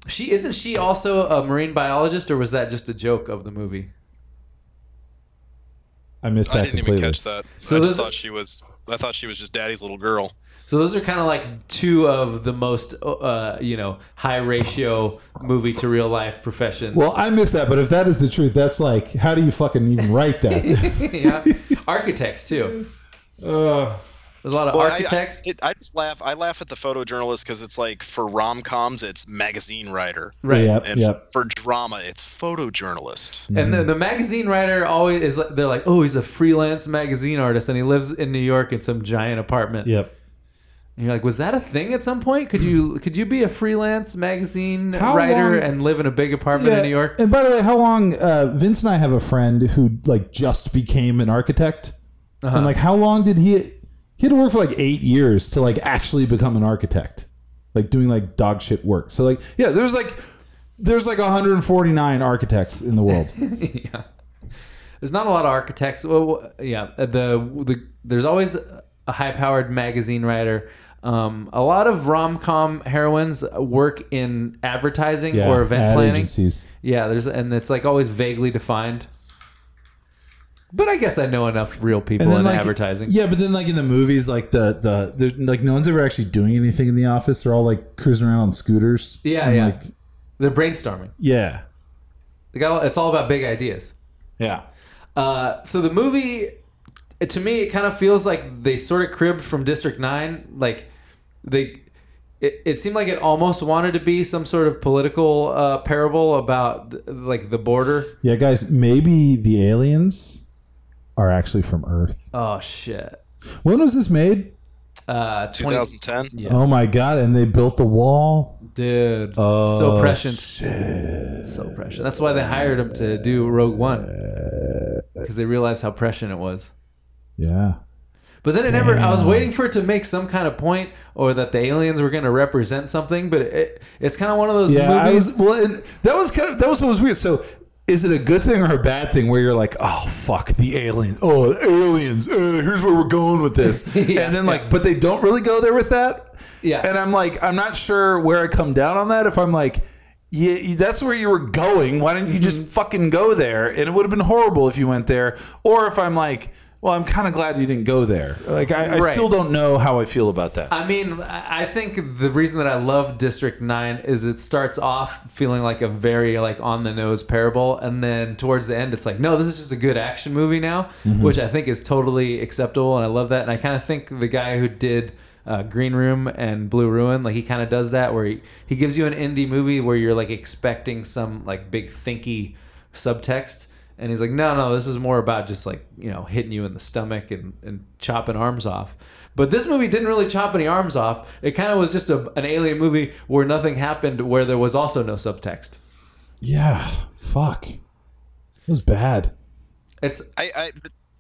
Speaker 1: She isn't she also a marine biologist, or was that just a joke of the movie?
Speaker 2: I missed that
Speaker 5: I didn't
Speaker 2: completely.
Speaker 5: even catch that.
Speaker 1: So
Speaker 5: I just thought she was. I thought she was just daddy's little girl.
Speaker 1: So those are kind of like two of the most, uh, you know, high ratio movie to real life professions.
Speaker 2: Well, I missed that, but if that is the truth, that's like, how do you fucking even write that?
Speaker 1: yeah, architects too.
Speaker 2: uh,
Speaker 1: There's a lot of
Speaker 5: Well, I-
Speaker 1: architects.
Speaker 5: I, it, I just laugh. I laugh at the photojournalist because it's like for rom coms, it's magazine writer,
Speaker 1: right.
Speaker 2: Yep,
Speaker 5: and
Speaker 2: yep.
Speaker 5: for drama, it's photojournalist.
Speaker 1: And the, the magazine writer always is. like They're like, oh, he's a freelance magazine artist, and he lives in New York in some giant apartment.
Speaker 2: Yep.
Speaker 1: And you're like, was that a thing at some point? Could you could you be a freelance magazine
Speaker 2: How
Speaker 1: writer
Speaker 2: long-
Speaker 1: and live in a big apartment in New York?
Speaker 2: And by the way, how long? Uh, Vince and I have a friend who like just became an architect,
Speaker 1: Uh-huh.
Speaker 2: and like how long did he? He had to work for like eight years to like actually become an architect, like doing like dog shit work. So like, yeah, there's like there's like 149 architects in the world.
Speaker 1: yeah. There's not a lot of architects. Well, yeah, the the there's always a high-powered magazine writer. Um, a lot of rom-com heroines work in advertising
Speaker 2: Yeah,
Speaker 1: or event planning.
Speaker 2: agencies.
Speaker 1: Yeah, there's and it's like always vaguely defined. But I guess I know enough real people in
Speaker 2: like,
Speaker 1: advertising.
Speaker 2: Yeah, but then like in the movies, like the the they're- like no one's ever actually doing anything in the office. They're all like cruising around on scooters.
Speaker 1: Yeah,
Speaker 2: And,
Speaker 1: yeah.
Speaker 2: Like,
Speaker 1: They're brainstorming.
Speaker 2: yeah,
Speaker 1: They got, it's all about big ideas.
Speaker 2: yeah.
Speaker 1: Uh, so the movie, to me, it kind of feels like they sort of cribbed from District Nine. Like they, it, it seemed like it almost wanted to be some sort of political uh, parable about like the border.
Speaker 2: Yeah, guys, maybe the aliens are actually from Earth.
Speaker 1: Oh shit!
Speaker 2: When was this made?
Speaker 1: Uh, 20,
Speaker 5: 2010.
Speaker 1: Yeah.
Speaker 2: Oh my god! And they built the wall.
Speaker 1: dude,
Speaker 2: Oh,
Speaker 1: so prescient, so prescient. That's why they hired him to do Rogue One because they realized how prescient it was.
Speaker 2: Yeah.
Speaker 1: But then it never. I was waiting for it to make some kind of point, or that the aliens were going to represent something. But it, it's kind of one of those
Speaker 2: Yeah. I
Speaker 1: movies.
Speaker 2: was well. And that was kind of that was what was weird. So. Is it a good thing or a bad thing where you're like, oh fuck the aliens, oh the aliens, uh, here's where we're going with this,
Speaker 1: Yeah,
Speaker 2: and then like,
Speaker 1: yeah.
Speaker 2: but they don't really go there with that.
Speaker 1: yeah,
Speaker 2: And I'm like, I'm not sure where I come down on that. If I'm like, yeah, that's where you were going. Why didn't you just
Speaker 1: Mm-hmm.
Speaker 2: fucking go there? And it would have been horrible if you went there. Or if I'm like, well, I'm kind of glad you didn't go there. Like, I, I
Speaker 1: Right.
Speaker 2: still don't know how I feel about that.
Speaker 1: I mean, I think the reason that I love District Nine is it starts off feeling like a very like on the nose parable, and then towards the end, it's like, no, this is just a good action movie now, which I think is totally acceptable, and I love that. And I kind of think the guy who did. Uh, Green Room and Blue Ruin, like he kind of does that, where he, he gives you an indie movie where you're like expecting some like big thinky subtext, and he's like, no, no, this is more about just like you know hitting you in the stomach and, and chopping arms off. But this movie didn't really chop any arms off. It kind of was just a, an alien movie where nothing happened, where there was also no subtext.
Speaker 2: yeah, fuck. It was bad.
Speaker 1: It's
Speaker 5: I, I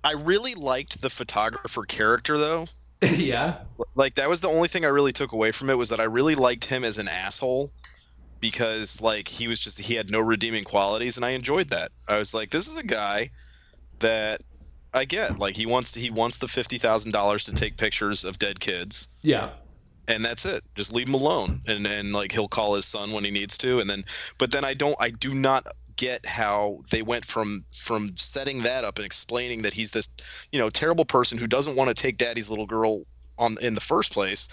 Speaker 5: I really liked the photographer character though.
Speaker 1: yeah,
Speaker 5: Like that was the only thing I really took away from it was that I really liked him as an asshole because like he was just he had no redeeming qualities and I enjoyed that. I was like this is a guy that I get. Like he wants to, he wants the fifty thousand dollars to take pictures of dead kids,
Speaker 1: Yeah.
Speaker 5: and that's it. Just leave him alone, and and like he'll call his son when he needs to, and then. But then I don't. I do not get how they went from from setting that up and explaining that he's this, you know, terrible person who doesn't want to take daddy's little girl on in the first place,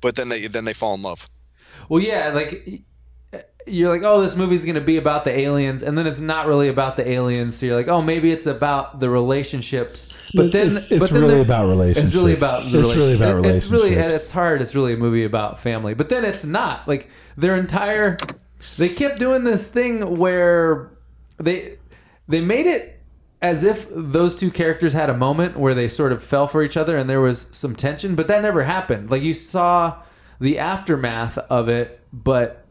Speaker 5: but then they then they fall in love.
Speaker 1: Well, yeah, like you're like, oh, this movie's gonna be about the aliens, and then it's not really about the aliens. So you're like, oh, maybe it's about the relationships. But then,
Speaker 2: it's, it's
Speaker 1: but then
Speaker 2: really about relationships.
Speaker 1: It's really about the
Speaker 2: it's really about
Speaker 1: relationship. It's really at its heart. It's really a movie about family. But then it's not like their entire. They kept doing this thing where they they made it as if those two characters had a moment where they sort of fell for each other and there was some tension, but that never happened. Like you saw the aftermath of it, but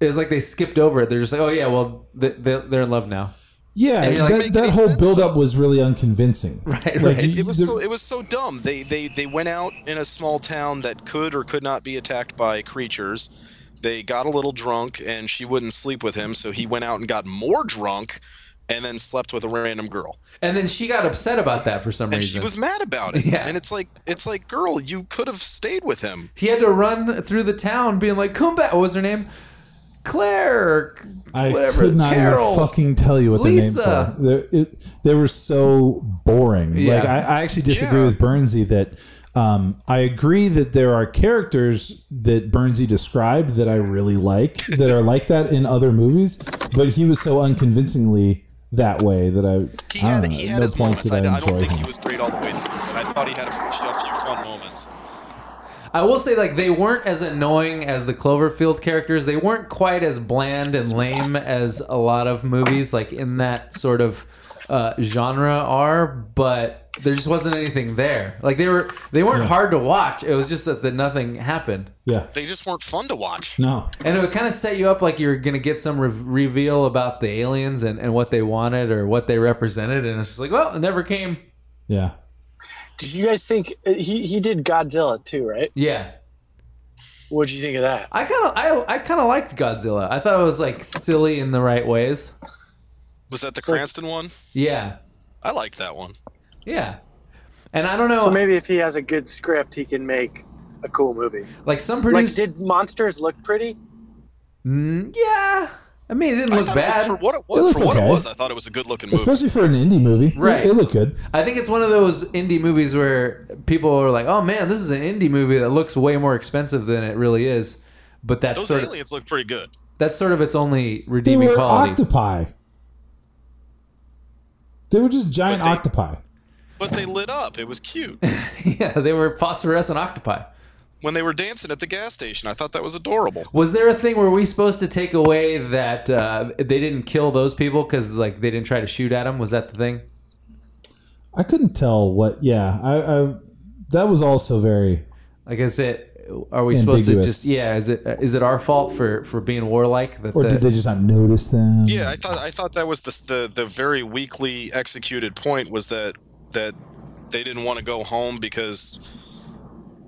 Speaker 1: it was like they skipped over it. They're just like, oh yeah, well they, they, they're in love now,
Speaker 2: Yeah,
Speaker 5: And
Speaker 1: you're like,
Speaker 2: that, that whole
Speaker 5: sense,
Speaker 2: buildup was really unconvincing.
Speaker 1: right?
Speaker 2: Like,
Speaker 1: right.
Speaker 2: you-
Speaker 5: it was so it was so dumb. They they they went out in a small town that could or could not be attacked by creatures. They got a little drunk and she wouldn't sleep with him, so he went out and got more drunk and then slept with a random girl.
Speaker 1: and then she got upset about that for some
Speaker 5: And
Speaker 1: reason.
Speaker 5: she was mad about it.
Speaker 1: Yeah.
Speaker 5: And it's like it's like, girl, you could have stayed with him.
Speaker 1: he had to run through the town being like, "Come back!" What was her name? Claire, or
Speaker 2: I
Speaker 1: whatever.
Speaker 2: could not
Speaker 1: Carol.
Speaker 2: even fucking tell you what the names
Speaker 1: Lisa.
Speaker 2: were. They're- it- They were so boring.
Speaker 1: Yeah.
Speaker 2: Like I, I actually disagree
Speaker 5: Yeah.
Speaker 2: with Bernsey that um, I agree that there are characters that Bernsey described that I really like that are like that in other movies, but he was so unconvincingly that way that I,
Speaker 5: He
Speaker 2: I
Speaker 5: had
Speaker 2: don't know,
Speaker 5: he had
Speaker 2: no
Speaker 5: his
Speaker 2: point
Speaker 5: moments.
Speaker 2: did
Speaker 5: I,
Speaker 2: I
Speaker 5: I don't
Speaker 2: enjoy
Speaker 5: think
Speaker 2: him.
Speaker 5: he was great all the way through. but I thought he had a, few- a few fun moments.
Speaker 1: I will say, like, they weren't as annoying as the Cloverfield characters. They weren't quite as bland and lame as a lot of movies, like in that sort of uh, genre, are. But there just wasn't anything there. Like they were, they weren't hard to watch. It was just that, that nothing happened,
Speaker 2: Yeah,
Speaker 5: They just weren't fun to watch.
Speaker 2: no,
Speaker 1: and it would kind of set you up like you're gonna get some re- reveal about the aliens and, and what they wanted or what they represented, and it's just like, well, it never came.
Speaker 2: yeah.
Speaker 4: Did you guys think uh, he he did Godzilla too, right?
Speaker 1: Yeah,
Speaker 4: What'd you think of that?
Speaker 1: I kind of, I, I kind of liked Godzilla. I thought it was like silly in the right ways.
Speaker 5: Was that the
Speaker 4: So-
Speaker 5: Cranston one?
Speaker 1: Yeah.
Speaker 5: I liked that one.
Speaker 1: Yeah. And I don't know,
Speaker 4: So maybe if he has a good script, he can make a cool movie.
Speaker 1: like some
Speaker 4: Like,
Speaker 1: producers.
Speaker 4: did monsters look pretty?
Speaker 1: Mm, yeah. I mean, it didn't look
Speaker 5: thought it was-
Speaker 1: bad.
Speaker 5: for what it
Speaker 2: It
Speaker 5: was.
Speaker 2: looks
Speaker 5: For what it
Speaker 2: okay.
Speaker 5: was, I thought it was a good looking movie.
Speaker 2: Especially for an indie movie,
Speaker 1: Right.
Speaker 2: It, it looked good.
Speaker 1: I think it's one of those indie movies where people are like, "Oh man, this is an indie movie that looks way more expensive than it really is." But that's
Speaker 5: Those
Speaker 1: sort of
Speaker 5: aliens look pretty good.
Speaker 1: that's sort of its only
Speaker 2: They
Speaker 1: redeeming
Speaker 2: were
Speaker 1: quality.
Speaker 2: octopi. They were just giant
Speaker 5: But they-
Speaker 2: octopi.
Speaker 5: But they lit up. It was cute.
Speaker 1: yeah, they were phosphorescent octopi.
Speaker 5: When they were dancing at the gas station, I thought that was adorable.
Speaker 1: Was there a thing where we supposed to take away that uh, they didn't kill those people because like they didn't try to shoot at them? Was that the thing?
Speaker 2: I couldn't tell what. Yeah, I, I that was also very.
Speaker 1: Like, is it? Are we supposed to just? Yeah. Is it? Is it our fault for for being warlike? That
Speaker 2: Or
Speaker 1: the,
Speaker 2: did they just not notice them?
Speaker 5: Yeah, I thought I thought that was the the, the very weakly executed point was that that they didn't want to go home because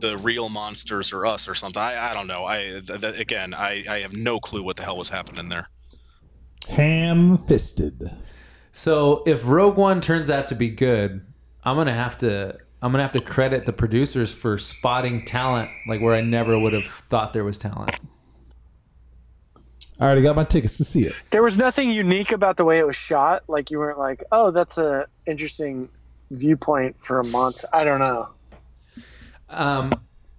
Speaker 5: the real monsters are us or something. I, I don't know. I th- th- again, I, I have no clue what the hell was happening there.
Speaker 2: Ham fisted.
Speaker 1: So if Rogue One turns out to be good, I'm gonna have to I'm gonna have to credit the producers for spotting talent like where I never would have thought there was talent.
Speaker 2: All right, I already got my tickets to see it.
Speaker 4: There was nothing unique about the way it was shot. Like you weren't like, oh, that's a interesting viewpoint for a monster. I don't know.
Speaker 1: Um,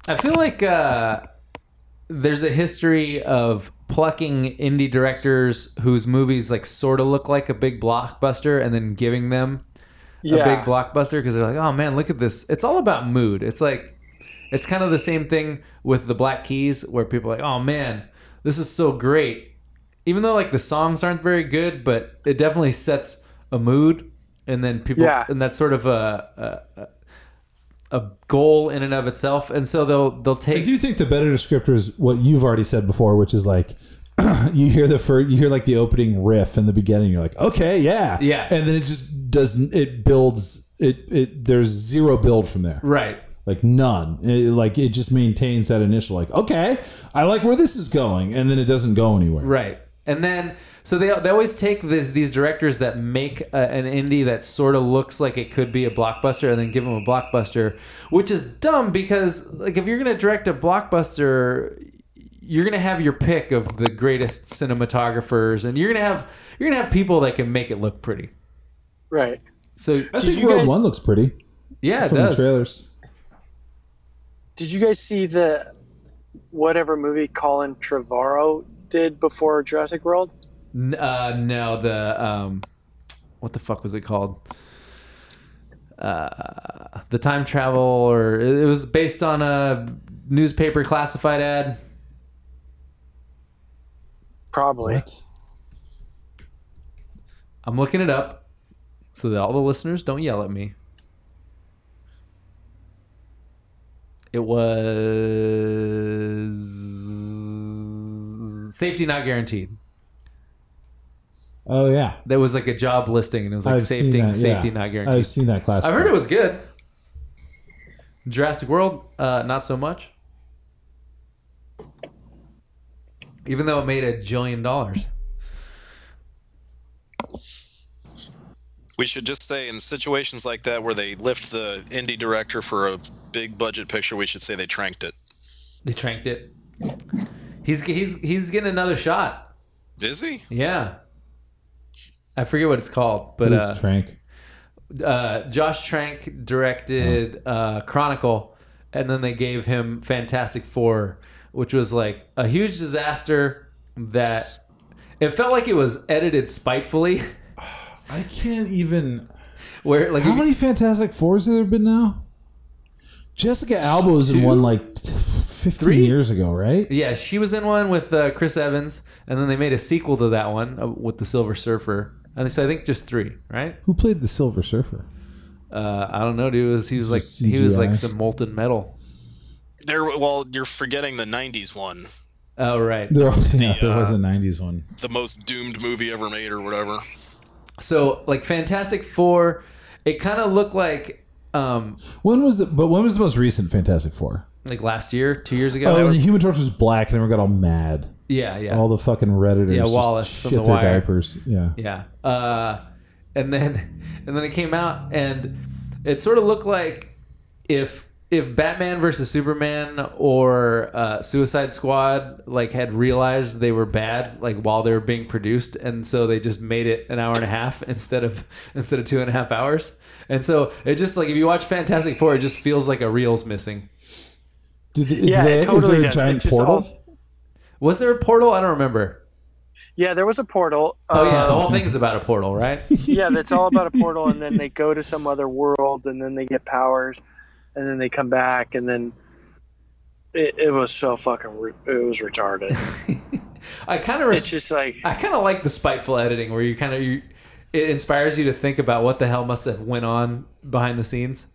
Speaker 1: I feel like uh, there's a history of plucking indie directors whose movies like sort of look like a big blockbuster and then giving them a big blockbuster because they're like, oh man, look at this. It's all about mood. It's like, it's kind of the same thing with the Black Keys where people are like, oh man, this is so great. Even though like the songs aren't very good, but it definitely sets a mood, and then people,
Speaker 4: Yeah.
Speaker 1: and that's sort of a, a a goal in and of itself. And so they'll they'll take.
Speaker 2: I do think the better descriptor is what you've already said before, which is like you hear the first, you hear like the opening riff in the beginning. You're like, okay, yeah,
Speaker 1: Yeah.
Speaker 2: and then it just doesn't. It builds. It it there's zero build from there.
Speaker 1: right.
Speaker 2: Like none. It, like it just maintains that initial like, okay, I like where this is going, and then it doesn't go anywhere.
Speaker 1: Right. And then, so they, they always take this, these directors that make a, an indie that sort of looks like it could be a blockbuster and then give them a blockbuster, which is dumb because, like, if you're going to direct a blockbuster, you're going to have your pick of the greatest cinematographers and you're going to have you're going to have people that can make it look pretty.
Speaker 4: Right.
Speaker 1: So,
Speaker 2: I think
Speaker 4: you
Speaker 2: Rogue
Speaker 4: guys-
Speaker 2: One looks pretty
Speaker 1: yeah, it
Speaker 2: from the
Speaker 1: does.
Speaker 2: trailers.
Speaker 4: Did you guys see the whatever movie Colin Trevorrow did before Jurassic World?
Speaker 1: N- uh, no, the um, what the fuck was it called? Uh, the time travel, or it it was based on a newspaper classified ad.
Speaker 4: Probably.
Speaker 2: What?
Speaker 1: I'm looking it up so that all the listeners don't yell at me. It was safety not guaranteed.
Speaker 2: Oh yeah,
Speaker 1: There was like a job listing, and it was like
Speaker 2: I've
Speaker 1: safety,
Speaker 2: seen that.
Speaker 1: safety
Speaker 2: yeah.
Speaker 1: not guaranteed.
Speaker 2: I've seen that class.
Speaker 1: I've heard it was good. Jurassic World, uh, not so much. Even though it made a jillion dollars.
Speaker 5: We should just say in situations like that where they lift the indie director for a big budget picture, we should say they tranked it.
Speaker 1: They tranked it. He's he's he's getting another shot.
Speaker 5: Is he?
Speaker 1: Yeah. I forget what it's called, but uh,
Speaker 2: Trank?
Speaker 1: uh, Josh Trank directed uh, Chronicle, and then they gave him Fantastic Four, which was like a huge disaster that it felt like it was edited spitefully.
Speaker 2: I can't even.
Speaker 1: Where like
Speaker 2: How many Fantastic Fours have there been now? Jessica Alba was in one like t- fifteen
Speaker 1: Three?
Speaker 2: years ago, right?
Speaker 1: Yeah, she was in one with uh, Chris Evans, and then they made a sequel to that one uh, with the Silver Surfer. And so I think just three, right?
Speaker 2: Who played the Silver Surfer?
Speaker 1: Uh, I don't know, dude. It was, he was like
Speaker 2: Just
Speaker 1: he was like
Speaker 2: CGI.
Speaker 1: some molten metal.
Speaker 5: There. Well, you're forgetting the '90s one,
Speaker 1: Oh right.
Speaker 2: There, yeah, there
Speaker 5: uh,
Speaker 2: was a '90s one.
Speaker 5: the most doomed movie ever made, or whatever.
Speaker 1: So like Fantastic Four, it kind of looked like um
Speaker 2: When was the? But when was the most recent Fantastic Four?
Speaker 1: like last year, two years ago.
Speaker 2: Oh, and the Human Torch was black, and everyone got all mad.
Speaker 1: Yeah, yeah.
Speaker 2: All the fucking redditors.
Speaker 1: Yeah,
Speaker 2: just
Speaker 1: Wallace from The
Speaker 2: their
Speaker 1: Wire.
Speaker 2: diapers. Yeah.
Speaker 1: Yeah. Uh, and then and then it came out and it sort of looked like if if Batman versus Superman or uh, Suicide Squad like had realized they were bad like while they were being produced and so they just made it an hour and a half instead of instead of two and a half hours. And so it just like if you watch Fantastic Four, it just feels like a reel's missing.
Speaker 2: Did the,
Speaker 4: Yeah,
Speaker 2: did
Speaker 4: it
Speaker 2: they-
Speaker 4: totally
Speaker 2: is there a giant portal?
Speaker 4: all-
Speaker 1: Was there a portal? I don't remember.
Speaker 4: Yeah, there was a portal.
Speaker 1: Oh yeah, the whole
Speaker 4: um,
Speaker 1: thing is about a portal, right?
Speaker 4: yeah, that's all about a portal, and then they go to some other world, and then they get powers, and then they come back, and then it, it was so fucking re- it was retarded.
Speaker 1: I kind of
Speaker 4: it's just like
Speaker 1: I kind of like the spiteful editing where you kind of you, it inspires you to think about what the hell must have went on behind the scenes.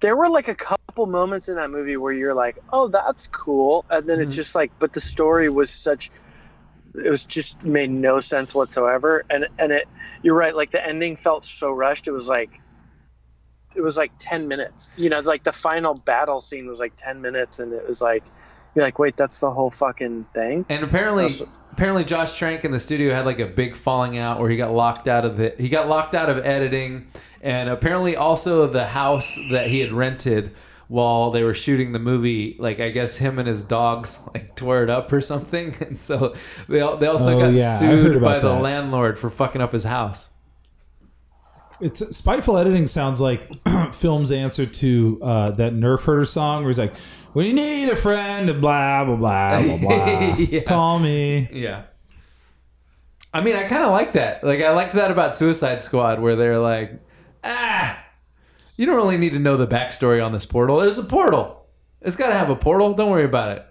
Speaker 4: there were like a couple moments in that movie where you're like, oh, that's cool, and then
Speaker 1: Mm-hmm.
Speaker 4: it's just like, but the story was such. It was just made no sense whatsoever, and and it. You're right. Like the ending felt so rushed. It was like. It was like ten minutes. You know, like the final battle scene was like ten minutes, and it was like, you're like, wait, that's the whole fucking thing.
Speaker 1: And apparently, apparently Josh Trank in the studio had like a big falling out where he got locked out of the he got locked out of editing, and apparently also the house that he had rented while they were shooting the movie, like I guess him and his dogs like tore it up or something, and so they they also
Speaker 2: Oh,
Speaker 1: got
Speaker 2: yeah,
Speaker 1: sued by the landlord for fucking up his house.
Speaker 2: It's spiteful editing sounds like film's answer to uh, that Nerf herder song where he's like, "We need a friend, blah blah blah blah blah,
Speaker 1: Yeah.
Speaker 2: call me."
Speaker 1: Yeah. I mean, I kind of like that. Like, I liked that about Suicide Squad, where they're like, ah, you don't really need to know the backstory on this portal. It's a portal. It's got to have a portal. Don't worry about it.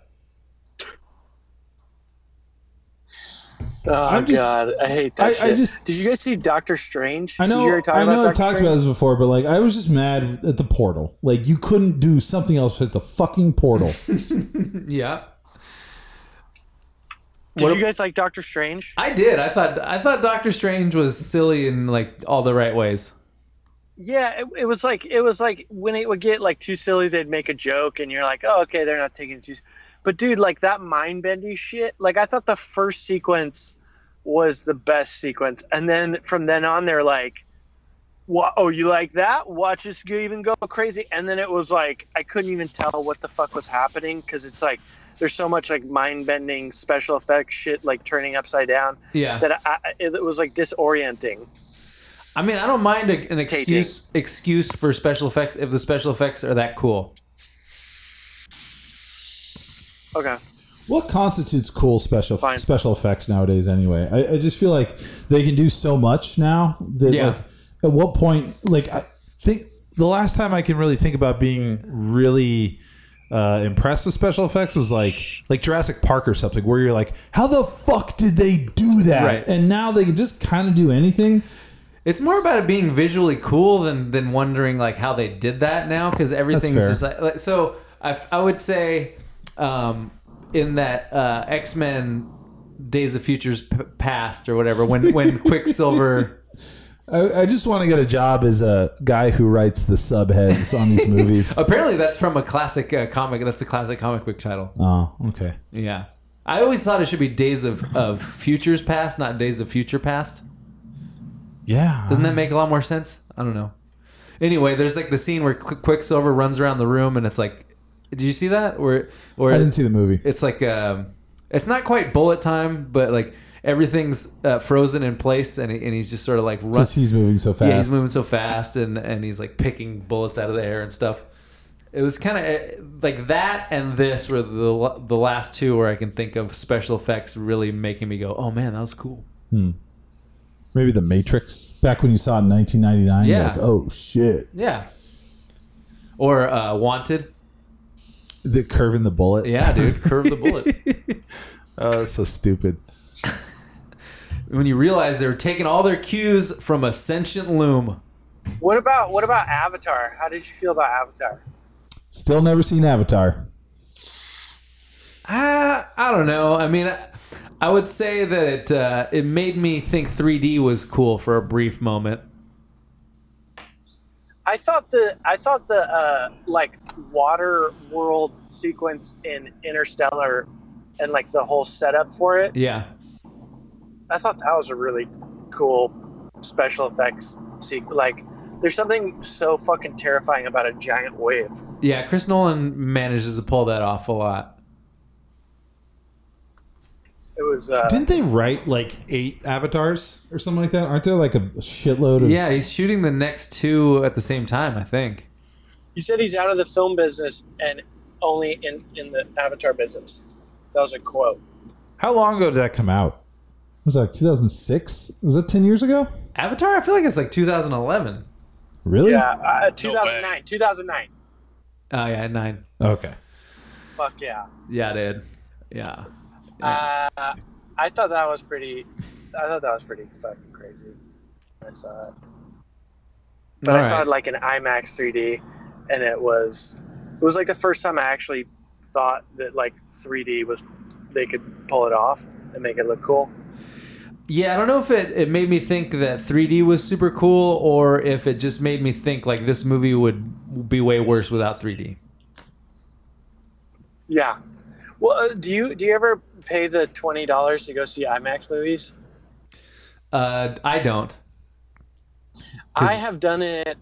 Speaker 4: Oh
Speaker 2: I'm just-
Speaker 4: god, I hate that
Speaker 2: I-
Speaker 4: shit.
Speaker 2: I just-
Speaker 4: Did you guys see Doctor Strange?
Speaker 2: I know,
Speaker 4: Did you talk
Speaker 2: I
Speaker 4: about
Speaker 2: know, I've talked
Speaker 4: Strange?
Speaker 2: about this before, but like, I was just mad at the portal. Like, you couldn't do something else with the fucking portal.
Speaker 1: Yeah.
Speaker 4: Did
Speaker 1: What-
Speaker 4: you guys like Doctor Strange?
Speaker 1: I did. I thought I thought Doctor Strange was silly in like all the right ways.
Speaker 4: Yeah, it, it was like it was like when it would get like too silly, they'd make a joke, and you're like, oh, okay, they're not taking it too. But dude, like that mind bending shit. Like I thought the first sequence was the best sequence. And then from then on, they're like, "What? Oh, you like that? Watch this even go crazy." And then it was like I couldn't even tell what the fuck was happening because it's like there's so much like mind bending special effects shit like turning upside down
Speaker 1: Yeah.
Speaker 4: that I, I- it was like disorienting.
Speaker 1: I mean, I don't mind a, an excuse excuse for special effects if the special effects are that cool.
Speaker 4: Okay.
Speaker 2: What constitutes cool special
Speaker 4: Fine.
Speaker 2: special effects nowadays? Anyway, I, I just feel like they can do so much now that
Speaker 1: Yeah.
Speaker 2: like at what point like I think the last time I can really think about being really uh, impressed with special effects was like like Jurassic Park or something where you're like how the fuck did they do that
Speaker 1: Right.
Speaker 2: and now they can just kind of do anything
Speaker 1: It's more about it being visually cool than than wondering like how they did that now because everything's just like, like so. I, I would say um, in that uh, X Men Days of Futures P- Past or whatever when when Quicksilver.
Speaker 2: I, I just want to get a job as a guy who writes the subheads on these movies
Speaker 1: Apparently, that's from a classic uh, comic. That's a classic comic book title.
Speaker 2: oh okay
Speaker 1: Yeah. I always thought it should be Days of, of Futures Past, not Days of Future Past.
Speaker 2: Yeah
Speaker 1: Doesn't that make a lot more sense? I don't know. Anyway, there's like the scene where Qu- Quicksilver runs around the room, and it's like, did you see that? Where, where
Speaker 2: I didn't see the movie
Speaker 1: it's like, um, it's not quite bullet time, but like everything's uh, frozen in place, and, he, and he's just sort of like run.
Speaker 2: because he's moving so fast
Speaker 1: Yeah, he's moving so fast, and and he's like picking bullets out of the air and stuff. It was kind of like that and this were the the last two where I can think of special effects really making me go, "Oh man, that was cool."
Speaker 2: Maybe The Matrix. Back when you saw it in 1999. you're
Speaker 1: Yeah.
Speaker 2: Like, oh shit.
Speaker 1: Yeah. Or uh, Wanted.
Speaker 2: The curve in the bullet.
Speaker 1: Yeah, dude, curve the bullet.
Speaker 2: oh, that's so stupid.
Speaker 1: when you realize they were taking all their cues from a sentient loom.
Speaker 4: What about what about Avatar? How did you feel about Avatar?
Speaker 2: Still never seen Avatar.
Speaker 1: Ah, I don't know. I mean, I- I would say that it uh, it made me think 3D was cool for a brief moment.
Speaker 4: I thought the I thought the uh, like water world sequence in Interstellar and like the whole setup for it.
Speaker 1: Yeah.
Speaker 4: I thought that was a really cool special effects sequence. Like, there's something so fucking terrifying about a giant wave.
Speaker 1: Yeah, Chris Nolan manages to pull that off a lot.
Speaker 4: It was. Uh,
Speaker 2: Didn't they write like eight avatars or something like that? Aren't there like a shitload of?
Speaker 1: Yeah, he's shooting the next two at the same time, I think.
Speaker 4: he said he's out of the film business and only in in the Avatar business. That was a quote.
Speaker 2: How long ago did that come out? Was that like 2006? Was that 10 years ago?
Speaker 1: Avatar, I feel like it's like 2011.
Speaker 2: Really?
Speaker 4: Yeah, uh, 2009. 2009.
Speaker 1: Oh yeah, nine.
Speaker 2: Okay.
Speaker 4: Fuck yeah.
Speaker 1: Yeah, dude. Yeah.
Speaker 4: Uh, I thought that was pretty. I thought that was pretty fucking crazy. when I saw it, but I
Speaker 1: All
Speaker 4: saw it like in IMAX 3D, and it was it was like the first time I actually thought that like 3D was they could pull it off and make it look cool.
Speaker 1: Yeah, I don't know if it, it made me think that 3D was super cool or if it just made me think like this movie would be way worse without 3D.
Speaker 4: Yeah. Well, uh, do you do you ever pay the twenty dollars to go see IMAX movies?
Speaker 1: Uh, I don't.
Speaker 4: I have done it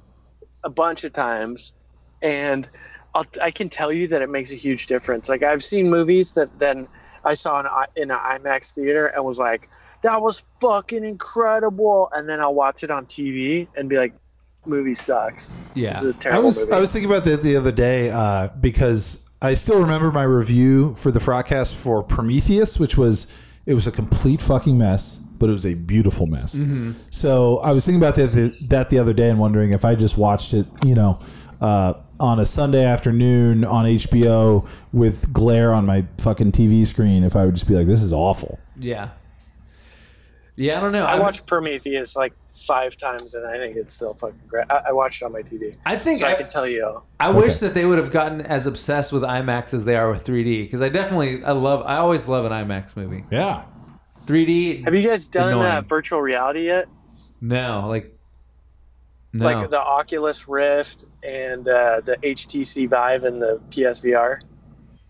Speaker 4: a bunch of times, and I'll, I can tell you that it makes a huge difference. Like I've seen movies that then I saw in, in an IMAX theater and was like, "That was fucking incredible," and then I'll watch it on TV and be like, "Movie sucks.
Speaker 1: Yeah.
Speaker 4: This is a
Speaker 2: I
Speaker 4: terrible
Speaker 2: was
Speaker 4: movie."
Speaker 2: I was thinking about that the other day uh, because I still remember my review for the Frogcast for Prometheus, which was it was a complete fucking mess, but it was a beautiful mess. So I was thinking about that the, that the other day and wondering if I just watched it, you know, uh, on a Sunday afternoon on HBO with glare on my fucking TV screen, if I would just be like, "This is awful."
Speaker 1: Yeah. Yeah, I don't know.
Speaker 4: I
Speaker 1: I'm-
Speaker 4: watched Prometheus like five times, and I think it's still fucking great. I, I watched it on my TV,
Speaker 1: I think
Speaker 4: so I,
Speaker 1: I,
Speaker 4: can tell you.
Speaker 1: I wish that they would have gotten as obsessed with IMAX as they are with 3D because I definitely I love I always love an IMAX movie.
Speaker 2: Yeah.
Speaker 1: 3D.
Speaker 4: Have you guys done uh, virtual reality yet?
Speaker 1: No, like no.
Speaker 4: like the Oculus Rift and uh, the HTC Vive and the PSVR.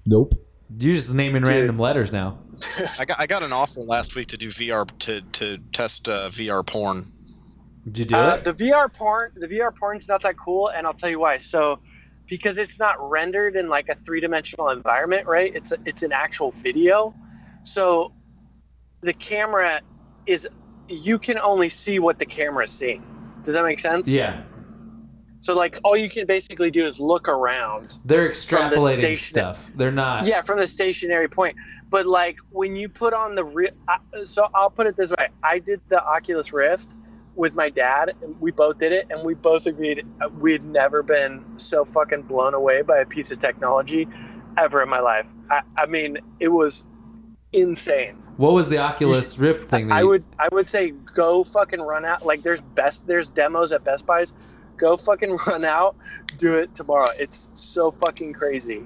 Speaker 2: Nope.
Speaker 1: You're just naming
Speaker 4: Dude.
Speaker 1: random letters now.
Speaker 5: I got I got an offer last week to do VR to to test uh, VR porn.
Speaker 1: Did you do
Speaker 4: Uh,
Speaker 1: it?
Speaker 4: the VR porn, the VR porn's not that cool, and I'll tell you why. So, because it's not rendered in like a three dimensional environment, right? It's a, it's an actual video, so the camera is you can only see what the camera is seeing. Does that make sense?
Speaker 1: yeah.
Speaker 4: So like all you can basically do is look around.
Speaker 1: They're
Speaker 4: the
Speaker 1: extrapolating
Speaker 4: station-
Speaker 1: stuff. They're not.
Speaker 4: Yeah, from the stationary point. But like when you put on the real, so I'll put it this way: I did the Oculus Rift with my dad, and we both did it, and we both agreed uh, we'd never been so fucking blown away by a piece of technology ever in my life. I, I mean, it was insane.
Speaker 1: What was the Oculus Rift thing?
Speaker 4: I
Speaker 1: you-
Speaker 4: would I would say go fucking run out. Like there's best there's demos at Best Buys. Go fucking run out. Do it tomorrow. It's so fucking crazy.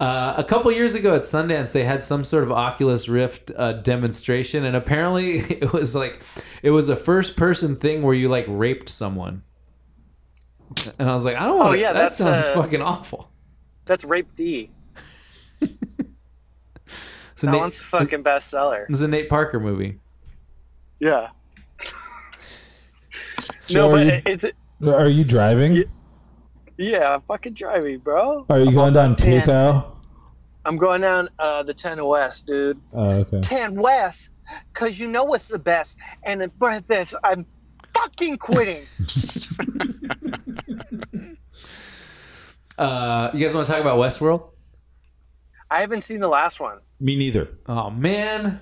Speaker 1: Uh, a couple years ago at Sundance, they had some sort of Oculus Rift uh, demonstration, and apparently it was like it was a first-person thing where you like raped someone. And I was like, I don't want.
Speaker 4: Oh, yeah,
Speaker 1: that sounds
Speaker 4: uh,
Speaker 1: fucking awful.
Speaker 4: That's Rape D.
Speaker 1: So
Speaker 4: That
Speaker 1: Nate,
Speaker 4: one's a fucking bestseller.
Speaker 1: it's a Nate Parker movie.
Speaker 4: Yeah.
Speaker 2: Joe,
Speaker 4: no, but
Speaker 2: you-
Speaker 4: it's
Speaker 2: Are you driving?
Speaker 4: Yeah. yeah, I'm fucking driving, bro.
Speaker 2: Are you
Speaker 4: I'm
Speaker 2: going down
Speaker 4: the 10. I'm going down uh, the 10 West, dude.
Speaker 2: Oh, okay.
Speaker 3: 10 West, because you know what's the best. And in front of this, I'm fucking quitting.
Speaker 1: Uh, you guys want to talk about Westworld?
Speaker 4: I haven't seen the last one.
Speaker 2: Me neither.
Speaker 1: Oh man.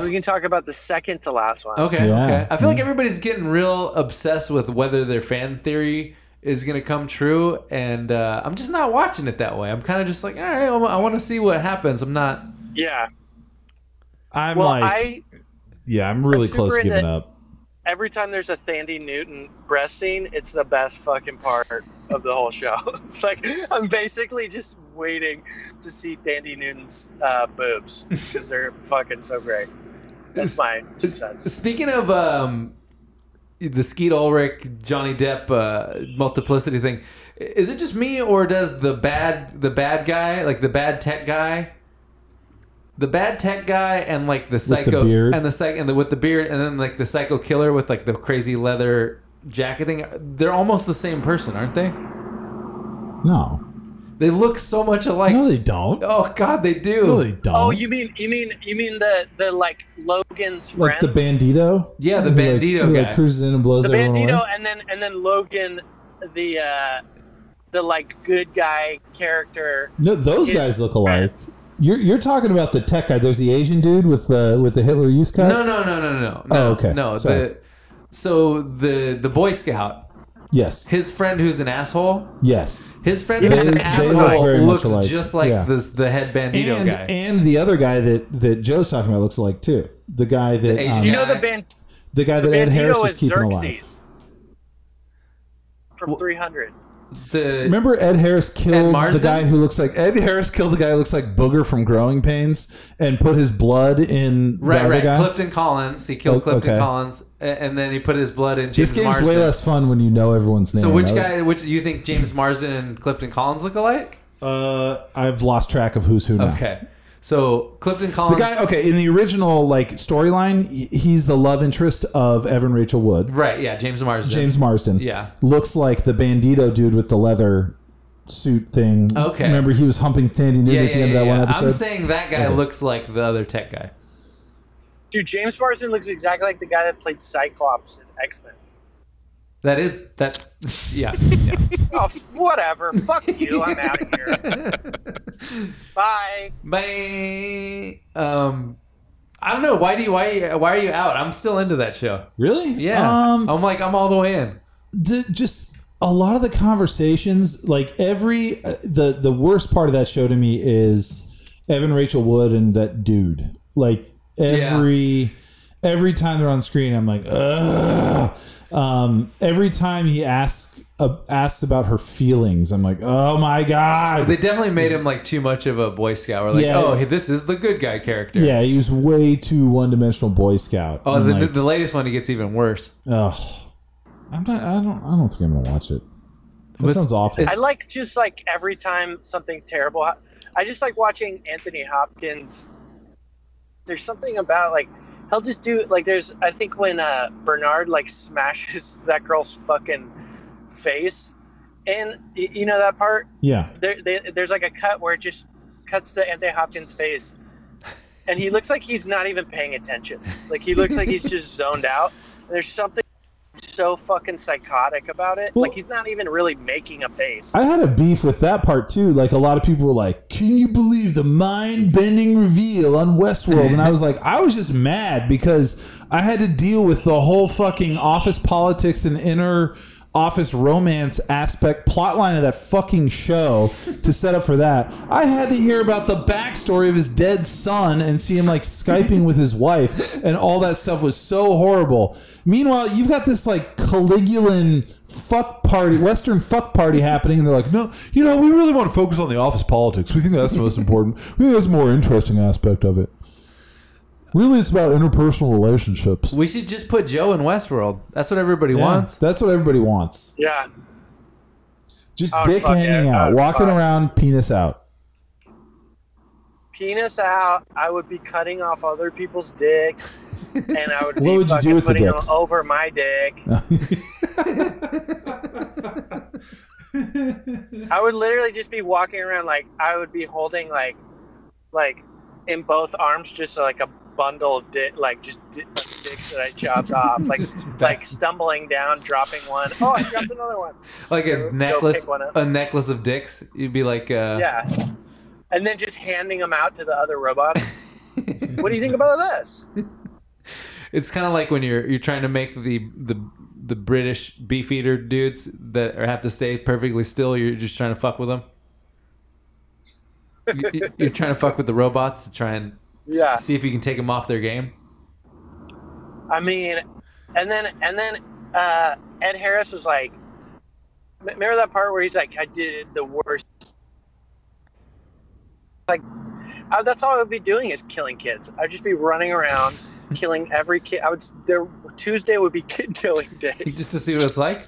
Speaker 4: We can talk about the second to last one.
Speaker 1: Okay.
Speaker 2: Yeah.
Speaker 1: Okay. I feel like everybody's getting real obsessed with whether their fan theory is going to come true, and uh, I'm just not watching it that way. I'm kind of just like, all right, I want to see what happens. I'm not.
Speaker 4: Yeah.
Speaker 2: I'm
Speaker 4: Well,
Speaker 2: like,
Speaker 4: I
Speaker 2: yeah, I'm really
Speaker 4: I'm
Speaker 2: close to giving
Speaker 4: into-
Speaker 2: up.
Speaker 4: every time there's a Thandie Newton breast scene, it's the best fucking part of the whole show. It's like I'm basically just waiting to see Thandie Newton's uh, boobs because they're fucking so great. That's my two cents.
Speaker 1: Speaking of um, the Skeet Ulrich, Johnny Depp uh, multiplicity thing, is it just me or does the bad the bad guy, like the bad tech guy, the bad tech guy, and like the psycho
Speaker 2: beard?
Speaker 1: and the psych and the with the beard, and then like the psycho killer with like the crazy leather jacketing, they're almost the same person, aren't they?
Speaker 2: No,
Speaker 1: They look so much alike.
Speaker 2: no, they don't.
Speaker 1: oh God, they do.
Speaker 2: No, they don't.
Speaker 4: Oh, you mean you mean you mean the the like Logan's
Speaker 2: like the bandito?
Speaker 1: Yeah, the
Speaker 2: Who, like-
Speaker 1: Bandito
Speaker 2: who,
Speaker 1: guy.
Speaker 2: like cruises in and blows
Speaker 4: up
Speaker 2: the
Speaker 4: bandito,
Speaker 2: away?
Speaker 4: and then and then Logan, the uh, the like good guy character.
Speaker 2: No, those guys look alike. You're you're talking about the tech guy. There's the Asian dude with the with the Hitler Youth cut.
Speaker 1: No, no, no, no, no, no.
Speaker 2: Oh, okay.
Speaker 1: No,
Speaker 2: Sorry.
Speaker 1: the so the the Boy Scout,
Speaker 2: Yes.
Speaker 1: his friend who's an asshole.
Speaker 2: yes.
Speaker 1: His friend who's
Speaker 2: They-
Speaker 1: an
Speaker 2: they look
Speaker 1: asshole
Speaker 2: very much
Speaker 1: looks
Speaker 2: alike.
Speaker 1: just like
Speaker 2: Yeah.
Speaker 1: this the head bandito
Speaker 2: and
Speaker 1: guy.
Speaker 2: and the other guy that that Joe's talking about looks alike too. The guy that
Speaker 1: Asian
Speaker 2: um,
Speaker 4: You know the band
Speaker 2: the guy
Speaker 4: the
Speaker 2: that Ed Harris
Speaker 4: bandito
Speaker 2: was
Speaker 4: is
Speaker 2: keeping alive.
Speaker 4: Xerxes from 300.
Speaker 1: The
Speaker 2: Remember Ed Harris killed the guy who looks like Ed Harris killed the guy who looks like Booger from Growing Pains and put his blood in
Speaker 1: right, right.
Speaker 2: guy.
Speaker 1: Clifton Collins. He killed
Speaker 2: Oh,
Speaker 1: Clifton
Speaker 2: okay.
Speaker 1: Collins, and then he put his blood in James.
Speaker 2: this game's
Speaker 1: Marsden.
Speaker 2: way less fun when you know everyone's name.
Speaker 1: so which
Speaker 2: I-
Speaker 1: guy? Which you think James Marsden and Clifton Collins look alike?
Speaker 2: Uh, I've lost track of who's who now.
Speaker 1: Okay, so Clifton Collins, The
Speaker 2: guy, okay, in the original like storyline, he- he's the love interest of Evan Rachel Wood.
Speaker 1: right? Yeah, James Marsden.
Speaker 2: James Marsden.
Speaker 1: Yeah.
Speaker 2: looks like the bandito dude with the leather suit thing.
Speaker 1: Okay.
Speaker 2: remember he was humping Thandie Newton
Speaker 1: Yeah,
Speaker 2: at the
Speaker 1: yeah,
Speaker 2: end
Speaker 1: yeah,
Speaker 2: of that one episode.
Speaker 1: I'm saying that guy
Speaker 2: Okay.
Speaker 1: looks like the other tech guy.
Speaker 4: Dude, James Marsden looks exactly like the guy that played Cyclops in X Men.
Speaker 1: That is that. Yeah. yeah.
Speaker 4: Oh, whatever. Fuck you. I'm out of here. Bye.
Speaker 1: Bye. Um, I don't know. Why do you why why are you out? I'm still into that show.
Speaker 2: really?
Speaker 1: Yeah.
Speaker 2: Um,
Speaker 1: I'm like I'm all the way in.
Speaker 2: d- just a lot of the conversations, like every uh, the the worst part of that show to me is Evan Rachel Wood and that dude. Like every every time they're on screen, I'm like, ugh. Um, every time he asks uh, asks about her feelings, I'm like, oh my god.
Speaker 1: They definitely made him like too much of a Boy Scout. We're like,
Speaker 2: Yeah.
Speaker 1: oh, hey, this is the good guy character.
Speaker 2: yeah, he was way too one dimensional Boy Scout.
Speaker 1: Oh,
Speaker 2: I'm
Speaker 1: the,
Speaker 2: like,
Speaker 1: the latest one, he gets even worse.
Speaker 2: ugh. I'm not. I don't. I don't think I'm gonna watch it. That
Speaker 1: It's-
Speaker 2: sounds awful.
Speaker 4: I like just like every time something terrible. hap- I just like watching Anthony Hopkins there's something about like he'll just do like there's I think when uh Bernard like smashes that girl's fucking face, and you know that part
Speaker 2: Yeah.
Speaker 4: there, there there's like a cut where it just cuts to Anthony Hopkins' face, and he looks like he's not even paying attention. Like he looks like he's just zoned out. And there's something so fucking psychotic about it.
Speaker 2: Well-
Speaker 4: like he's not even really making a face.
Speaker 2: I had a beef with that part too. Like a lot of people were like, "Can you believe the mind-bending reveal on Westworld?" And I was like, I was just mad because I had to deal with the whole fucking office politics and inner office romance aspect plotline of that fucking show to set up for that. I had to hear about the backstory of his dead son and see him like skyping with his wife, and all that stuff was so horrible. Meanwhile, you've got this like Caligulan fuck party, Western fuck party happening, and they're like, no, you know, we really want to focus on the office politics. We think that's the most important. We think that's the more interesting aspect of it. Really, it's about interpersonal relationships.
Speaker 1: We should just put Joe in Westworld. That's what everybody
Speaker 2: Yeah,
Speaker 1: wants.
Speaker 2: That's what everybody wants.
Speaker 4: yeah.
Speaker 2: Just
Speaker 4: Oh,
Speaker 2: dick
Speaker 4: fuck
Speaker 2: hanging
Speaker 4: yeah.
Speaker 2: out,
Speaker 4: Oh,
Speaker 2: walking
Speaker 4: fuck.
Speaker 2: around, penis out.
Speaker 4: Penis out. I would be cutting off other people's dicks, and I would be
Speaker 2: What would you do
Speaker 4: fucking
Speaker 2: with the
Speaker 4: putting them over my dick. I would literally just be walking around like I would be holding like, like, in both arms, just like a bundle of dick, like just di- dicks that I chopped off, like like stumbling down, dropping one. Oh, I dropped another one.
Speaker 1: Like a
Speaker 4: go
Speaker 1: necklace,
Speaker 4: one
Speaker 1: a necklace of dicks. You'd be like, uh,
Speaker 4: Yeah, and then just handing them out to the other robots. what do you think about this?
Speaker 1: It's kind of like when you're you're trying to make the the the British beef eater dudes that have to stay perfectly still. You're just trying to fuck with them. You- you- You're trying to fuck with the robots to try and
Speaker 4: Yeah.
Speaker 1: see if you can take them off their game.
Speaker 4: I mean, and then and then uh, Ed Harris was like, remember that part where he's like, I did the worst. Like, I, that's all I would be doing is killing kids. I'd just be running around killing every kid. I would there Tuesday would be kid killing day.
Speaker 1: Just to see what it's like.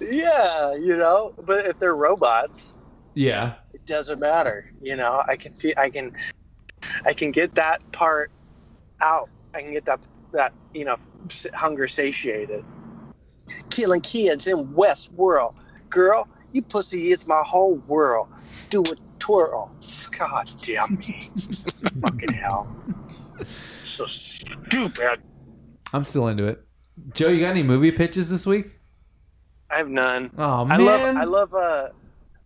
Speaker 4: yeah, you know. But if they're robots,
Speaker 1: Yeah.
Speaker 4: it doesn't matter. You know, I can feel, I can, I can get that part out. I can get that that you know hunger satiated. Killing kids in Westworld, girl, you pussy is my whole world. Do a twirl. God damn me, fucking hell. So stupid.
Speaker 1: I'm still into it. Joe, you got any movie pitches this week?
Speaker 4: I have none.
Speaker 1: Oh
Speaker 4: I
Speaker 1: man.
Speaker 4: love I love uh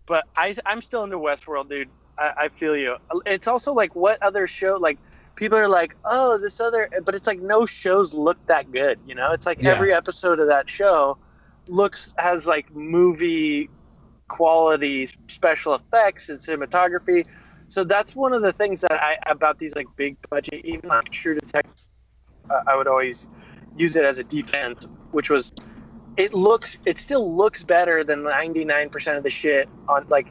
Speaker 4: but I I'm still into Westworld, dude. I, I feel you. It's also like what other show like people are like, "Oh, this other," but it's like no shows look that good, you know? It's like
Speaker 1: Yeah.
Speaker 4: every episode of that show looks has like movie quality special effects and cinematography. So that's one of the things that I about these like big budget even like True Detective uh, I would always use it as a defense, which was it looks it still looks better than 99% of the shit on like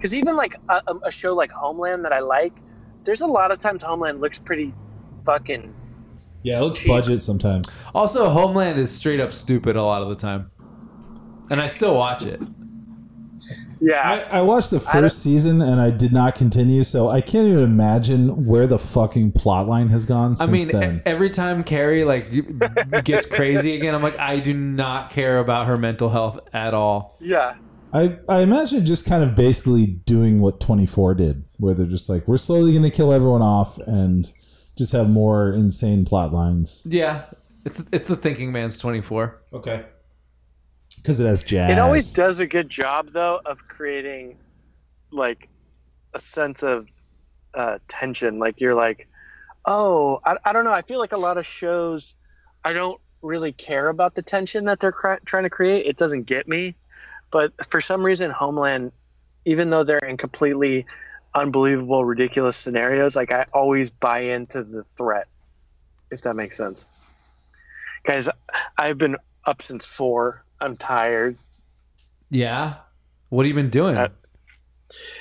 Speaker 4: because even like a, um, a show like homeland that i like there's a lot of times homeland looks pretty fucking
Speaker 2: Yeah, it looks
Speaker 4: Cheap.
Speaker 2: budget sometimes.
Speaker 1: Also, Homeland is straight up stupid a lot of the time, and I still watch it.
Speaker 4: yeah
Speaker 2: I, I watched the
Speaker 4: I
Speaker 2: first season and I did not continue, so I can't even imagine where the fucking plot line has gone since
Speaker 1: I mean,
Speaker 2: then.
Speaker 1: e- every time Carrie like gets crazy again, I'm like, I do not care about her mental health at all.
Speaker 4: yeah
Speaker 2: I, I imagine just kind of basically doing what 24 did, where they're just like, we're slowly going to kill everyone off and just have more insane plot lines.
Speaker 1: Yeah, it's it's the Thinking Man's 24.
Speaker 2: Okay. Because it has jazz.
Speaker 4: it always does a good job though of creating like a sense of uh, tension like you're like oh I, I don't know i feel like a lot of shows i don't really care about the tension that they're cr- trying to create it doesn't get me but for some reason homeland even though they're in completely unbelievable ridiculous scenarios like i always buy into the threat if that makes sense guys i've been up since four i'm tired
Speaker 1: Yeah, what have you been doing?
Speaker 4: Uh,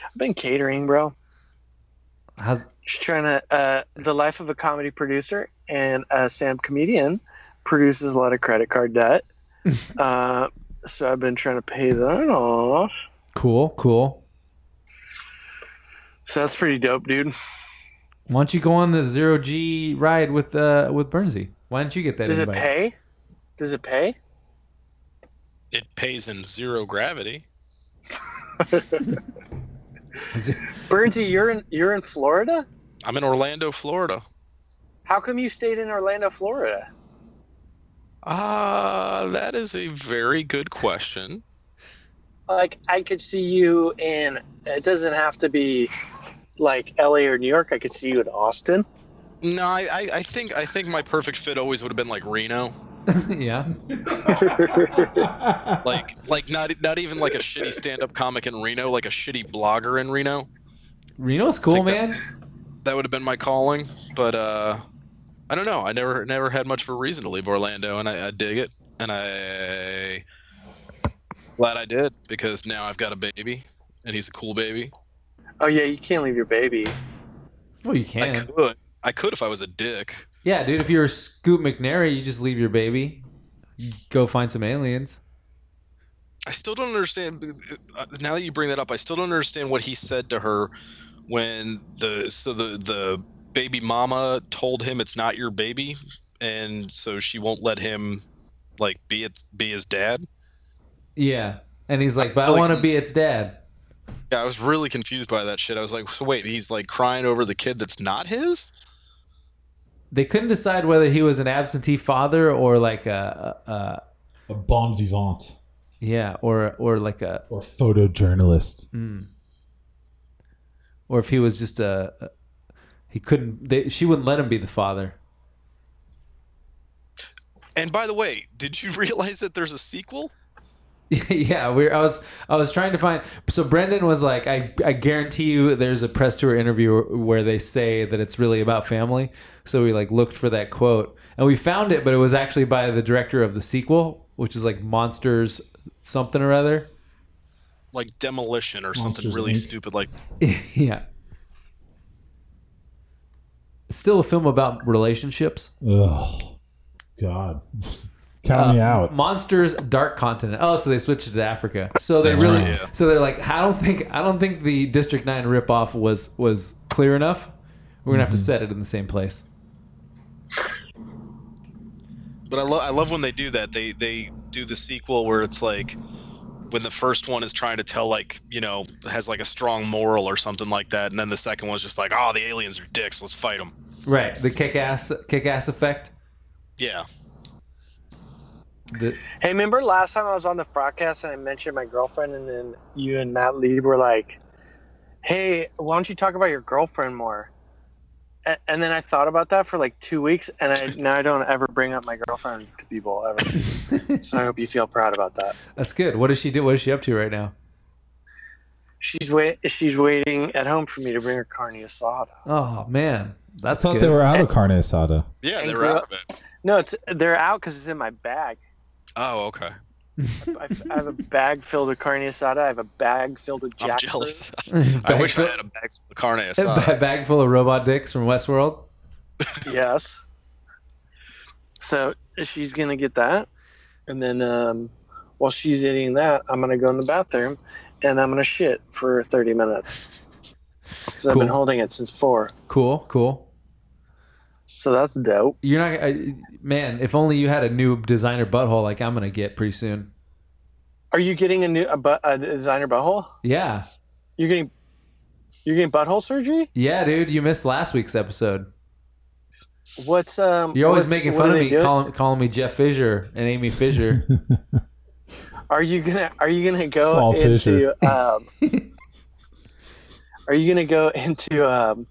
Speaker 4: I've been catering, bro.
Speaker 1: How's
Speaker 4: Just trying to. Uh, the life of a comedy producer and a stand-up comedian produces a lot of credit card debt. uh, so I've been trying to pay that off.
Speaker 1: cool? Cool.
Speaker 4: So that's pretty dope, dude.
Speaker 1: Why don't you go on the zero G ride with uh with Bernsey? Why don't you get that
Speaker 4: Does it pay? Does it pay?
Speaker 5: It pays in zero gravity.
Speaker 1: Is
Speaker 4: Bernsey, you're in you're in Florida.
Speaker 5: I'm in Orlando, Florida.
Speaker 4: How come you stayed in Orlando, Florida?
Speaker 5: Ah, that is a very good question.
Speaker 4: Like I could see you in. It doesn't have to be like L.A. or New York. I could see you in Austin.
Speaker 5: No, I, I, I think I think my perfect fit always would have been like Reno.
Speaker 1: yeah.
Speaker 5: Like like not not even like a shitty stand-up comic in Reno, like a shitty blogger in Reno.
Speaker 1: Reno's cool,
Speaker 5: think that-
Speaker 1: man.
Speaker 5: That would have been my calling, but uh I don't know. I never never had much of a reason to leave Orlando and I, I dig it and I glad I did because now I've got a baby and he's a cool baby.
Speaker 4: Oh yeah, you can't leave your baby.
Speaker 1: Well, you can.
Speaker 5: I could. I could if I was a dick.
Speaker 1: Yeah, dude. If you're Scoot McNairy, you just leave your baby, go find some aliens.
Speaker 5: I still don't understand. uh, Now that you bring that up, I still don't understand what he said to her when the so the the baby mama told him it's not your baby, and so she won't let him like be it be his dad.
Speaker 1: Yeah, and he's like, "But I
Speaker 5: Like-
Speaker 1: want to be its dad."
Speaker 5: Yeah, I was really confused by that shit. I was like, so wait, he's like crying over the kid that's not his.
Speaker 1: They couldn't decide whether he was an absentee father or like a, a, a
Speaker 2: a bon vivant
Speaker 1: yeah, or or like a
Speaker 2: or photojournalist.
Speaker 1: mm. or if he was just a, a he couldn't. They, she wouldn't let him be the father.
Speaker 5: And by the way, did you realize that there's a sequel?
Speaker 1: yeah, we I was I was trying to find. So Brendan was like, I I guarantee you, there's a press tour interview where they say that it's really about family. So we like looked for that quote and we found it, but it was actually by the director of the sequel, which is like Monsters something or other.
Speaker 5: Like demolition or something really
Speaker 2: Inc.
Speaker 5: stupid like
Speaker 1: yeah. It's still a film about relationships.
Speaker 2: Ugh, God, count me
Speaker 1: Uh,
Speaker 2: out.
Speaker 1: Monsters Dark Continent. Oh, so they switched it to Africa. So they
Speaker 5: That's
Speaker 1: really
Speaker 5: right, yeah.
Speaker 1: so they're like I don't think I don't think the District 9 ripoff was was clear enough. We're going to have to set it in the same place.
Speaker 5: But I, love I love when they do that. They they do the sequel where it's like when the first one is trying to tell like you know has like a strong moral or something like that, and then the second one's just like oh the aliens are dicks, let's fight them.
Speaker 1: Right. The kick-ass kick-ass effect.
Speaker 5: Yeah,
Speaker 1: The,
Speaker 4: Hey, remember last time I was on the broadcast and I mentioned my girlfriend, and then you and Matt Lee were like, "Hey, why don't you talk about your girlfriend more?" A- And then I thought about that for like two weeks, and I now I don't ever bring up my girlfriend to people ever. so I hope you feel proud about that.
Speaker 1: that's good. What does she do? What is she up to right now?
Speaker 4: She's wait. She's waiting at home for me to bring her carne asada.
Speaker 1: Oh man,
Speaker 2: I
Speaker 1: that's
Speaker 2: thought
Speaker 1: good.
Speaker 2: they were out of carne asada.
Speaker 5: yeah, they were out of it.
Speaker 4: No, it's they're out because it's in my bag.
Speaker 5: Oh, okay.
Speaker 4: I, I have a bag filled with carne asada. I have a bag filled with
Speaker 5: I'm jealous. I wish
Speaker 1: full-
Speaker 5: I had a bag full of carne asada.
Speaker 1: a bag full of robot dicks from Westworld.
Speaker 4: yes. So she's gonna get that, and then um, while she's eating that, I'm gonna go in the bathroom, and I'm gonna shit for 30 minutes. Because I've been holding it since four.
Speaker 1: Cool, cool.
Speaker 4: So that's dope.
Speaker 1: You're not, I, man. If only you had a new designer butthole like I'm gonna get pretty soon.
Speaker 4: Are you getting a new a, bu- a designer butthole?
Speaker 1: Yeah,
Speaker 4: You're getting you're getting butthole surgery?
Speaker 1: yeah, dude. You missed last week's episode.
Speaker 4: What's um?
Speaker 1: You're always
Speaker 4: what's-
Speaker 1: making
Speaker 4: what
Speaker 1: fun
Speaker 4: are
Speaker 1: of
Speaker 4: they
Speaker 1: me,
Speaker 4: doing?
Speaker 1: calling, calling me Jeff Fisher and Amy Fisher.
Speaker 4: Are you gonna Are you gonna go
Speaker 2: Saul
Speaker 4: into
Speaker 2: Fisher.
Speaker 4: um? are you gonna go into um,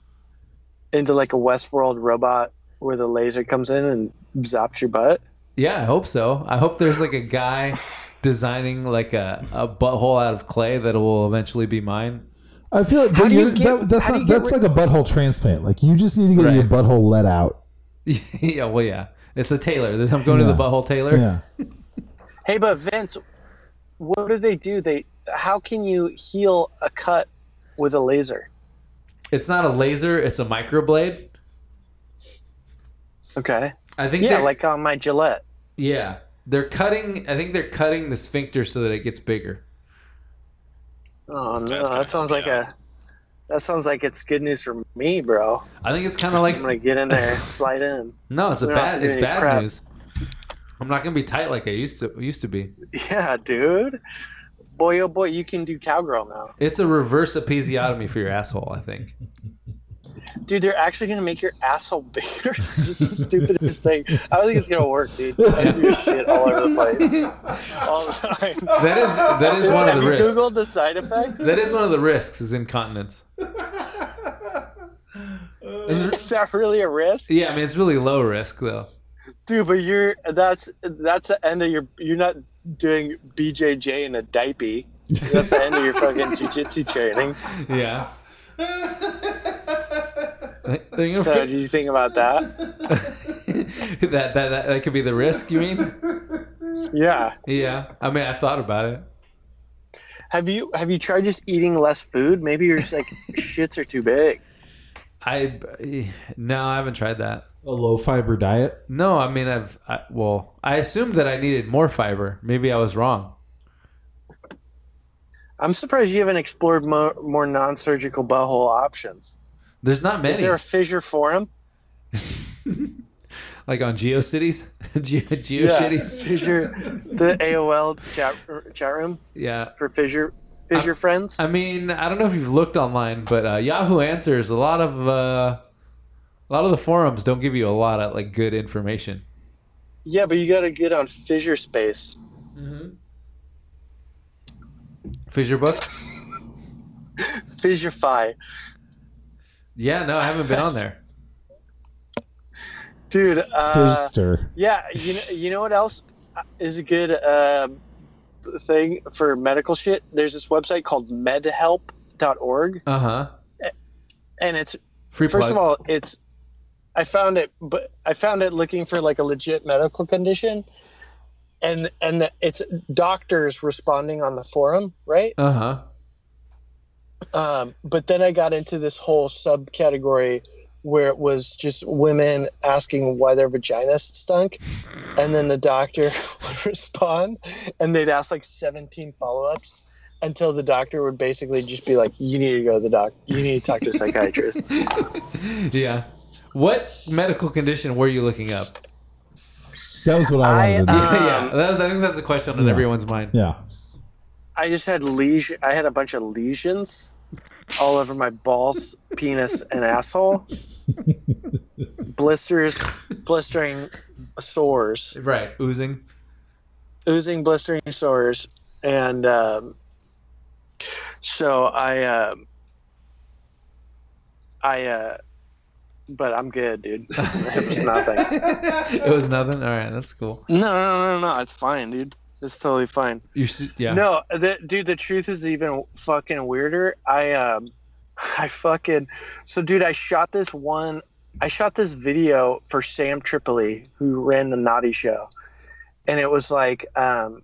Speaker 4: into like a Westworld robot where the laser comes in and zaps your butt?
Speaker 1: yeah, I hope so. I hope there's like a guy designing like a, a butthole out of clay that will eventually be mine.
Speaker 2: I feel like but
Speaker 4: you get-
Speaker 2: that, that's not,
Speaker 4: you
Speaker 2: that's
Speaker 4: rid-
Speaker 2: like a butthole transplant. Like you just need to get your butthole let out.
Speaker 1: yeah, well, yeah. It's a tailor. There's- I'm going to the butthole tailor.
Speaker 2: Yeah.
Speaker 4: Hey, but Vince, what do they do? They how can you heal a cut with a laser?
Speaker 1: It's not a laser. It's a microblade.
Speaker 4: Okay.
Speaker 1: I think.
Speaker 4: Yeah, like on my Gillette.
Speaker 1: yeah. They're cutting. I think they're cutting the sphincter so that it gets bigger.
Speaker 4: Oh no,
Speaker 5: That's
Speaker 4: that sounds
Speaker 5: help
Speaker 4: like
Speaker 5: you
Speaker 4: a That sounds like it's good news for me, bro.
Speaker 1: I think it's kind of like
Speaker 4: I'm gonna get in there, slide in.
Speaker 1: no, it's a
Speaker 4: we don't
Speaker 1: bad it's bad
Speaker 4: prep.
Speaker 1: news. I'm not gonna be tight like I used to used to be.
Speaker 4: Yeah, dude. Boy, oh boy, you can do cowgirl now,
Speaker 1: It's a reverse episiotomy for your asshole. I think.
Speaker 4: dude. They're actually gonna make your asshole bigger. Just the stupidest thing. I don't think it's gonna work, dude. I do shit all over the place, all the time.
Speaker 1: That is that is one of
Speaker 4: Have
Speaker 1: the
Speaker 4: you
Speaker 1: risks.
Speaker 4: googled the side effects?
Speaker 1: That is one of the risks is incontinence.
Speaker 4: Is that really a risk,
Speaker 1: Yeah, I mean it's really low risk though.
Speaker 4: dude? But you're that's that's the end of your. You're not doing BJJ in a diaper. That's the end of your fucking jujitsu training.
Speaker 1: Yeah. You know,
Speaker 4: So, do you think about that?
Speaker 1: that, that that that could be the risk. You mean?
Speaker 4: Yeah.
Speaker 1: Yeah. I mean, I thought about it.
Speaker 4: Have you have you tried just eating less food? Maybe you're just like shits are too big.
Speaker 1: I no, I haven't tried that.
Speaker 2: A low fiber diet.
Speaker 1: No, I mean I've I, well, I assumed that I needed more fiber. Maybe I was wrong.
Speaker 4: I'm surprised you haven't explored more, more non-surgical butthole options.
Speaker 1: There's not many.
Speaker 4: Is there a fissure forum?
Speaker 1: like on GeoCities, Geo GeoCities.
Speaker 4: fissure. The AOL chat chat room
Speaker 1: Yeah.
Speaker 4: for fissure fissure friends.
Speaker 1: I mean, I don't know if you've looked online, but uh, Yahoo Answers a lot of uh, a lot of the forums don't give you a lot of like good information.
Speaker 4: Yeah, but you got to get on fissure space.
Speaker 1: Fissure book?
Speaker 4: Fissurefy.
Speaker 1: Yeah, no, I haven't been on there.
Speaker 4: Dude, uh,
Speaker 2: Fister.
Speaker 4: yeah, you know, you know what else is a good uh, thing for medical shit? There's this website called medhelp.org,
Speaker 1: Uh huh.
Speaker 4: and it's
Speaker 1: Free
Speaker 4: First
Speaker 1: plug.
Speaker 4: of all, it's I found it, but I found it looking for like a legit medical condition, and and the, it's doctors responding on the forum, right?
Speaker 1: uh huh.
Speaker 4: Um, but then I got into this whole subcategory where it was just women asking why their vaginas stunk, and then the doctor would respond, and they'd ask like 17 follow-ups. Until the doctor would basically just be like, "You need to go to the doc. You need to talk to a psychiatrist."
Speaker 1: yeah. What medical condition were you looking up?
Speaker 2: That was what I
Speaker 4: I,
Speaker 2: wanted to
Speaker 4: uh,
Speaker 2: do.
Speaker 1: yeah, yeah. That was, I think that's a question on
Speaker 2: Yeah.
Speaker 1: everyone's mind.
Speaker 2: yeah.
Speaker 4: I just had lesion. I had a bunch of lesions all over my balls, penis, and asshole. Blisters, blistering sores,
Speaker 1: Right, oozing.
Speaker 4: oozing, blistering sores, and um, so I, um I, uh, but I'm good, dude. It was nothing.
Speaker 1: it was nothing. All right, that's cool.
Speaker 4: No, no, no, no. It's fine, dude. It's totally fine.
Speaker 1: You should, yeah.
Speaker 4: No, the, dude, the truth is even fucking weirder. I um, I fucking so, dude, I shot this one. I shot this video for Sam Tripoli, who ran the Naughty Show, and it was like um,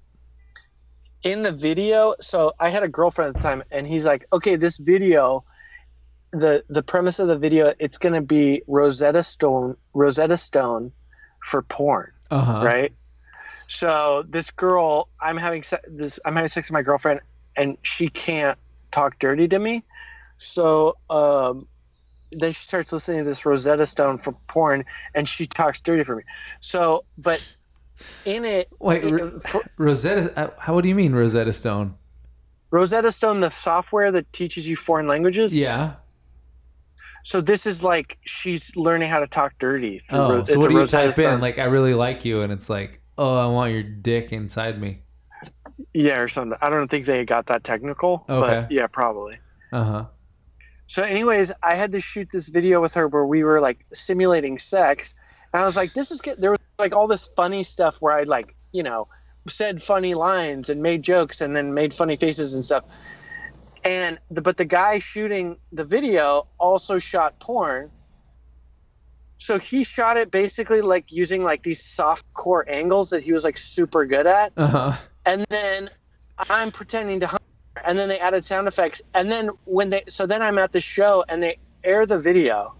Speaker 4: in the video. So I had a girlfriend at the time, and he's like, "Okay, this video." The, the premise of the video it's going to be Rosetta Stone Rosetta Stone for porn
Speaker 1: Uh huh.
Speaker 4: right? So this girl, I'm having se- this, I'm having sex with my girlfriend, and she can't talk dirty to me. So um, then she starts listening to this Rosetta Stone for porn, and she talks dirty for me. So, but in it,
Speaker 1: Wait,
Speaker 4: it-
Speaker 1: Ro-
Speaker 4: for-
Speaker 1: Rosetta. uh, How? What do you mean Rosetta Stone?
Speaker 4: Rosetta Stone, the software that teaches you foreign languages.
Speaker 1: Yeah.
Speaker 4: So this is like she's learning how to talk dirty.
Speaker 1: Oh,
Speaker 4: Ro-
Speaker 1: so
Speaker 4: it's
Speaker 1: what
Speaker 4: a
Speaker 1: do you
Speaker 4: Rosetta
Speaker 1: type in? Like, I really like you, and it's like, oh, I want your dick inside me.
Speaker 4: yeah, or something. I don't think they got that technical,
Speaker 1: Okay.
Speaker 4: but yeah, probably.
Speaker 1: Uh huh.
Speaker 4: So, anyways, I had to shoot this video with her where we were like simulating sex, and I was like, "This is good." There was like all this funny stuff where I like, you know, said funny lines and made jokes and then made funny faces and stuff. And the, but the guy shooting the video also shot porn. So he shot it basically like using like these soft core angles that he was like super good at
Speaker 1: Uh huh.
Speaker 4: and then I'm pretending to hunt, and then they added sound effects, and then when they so then I'm at the show and they air the video.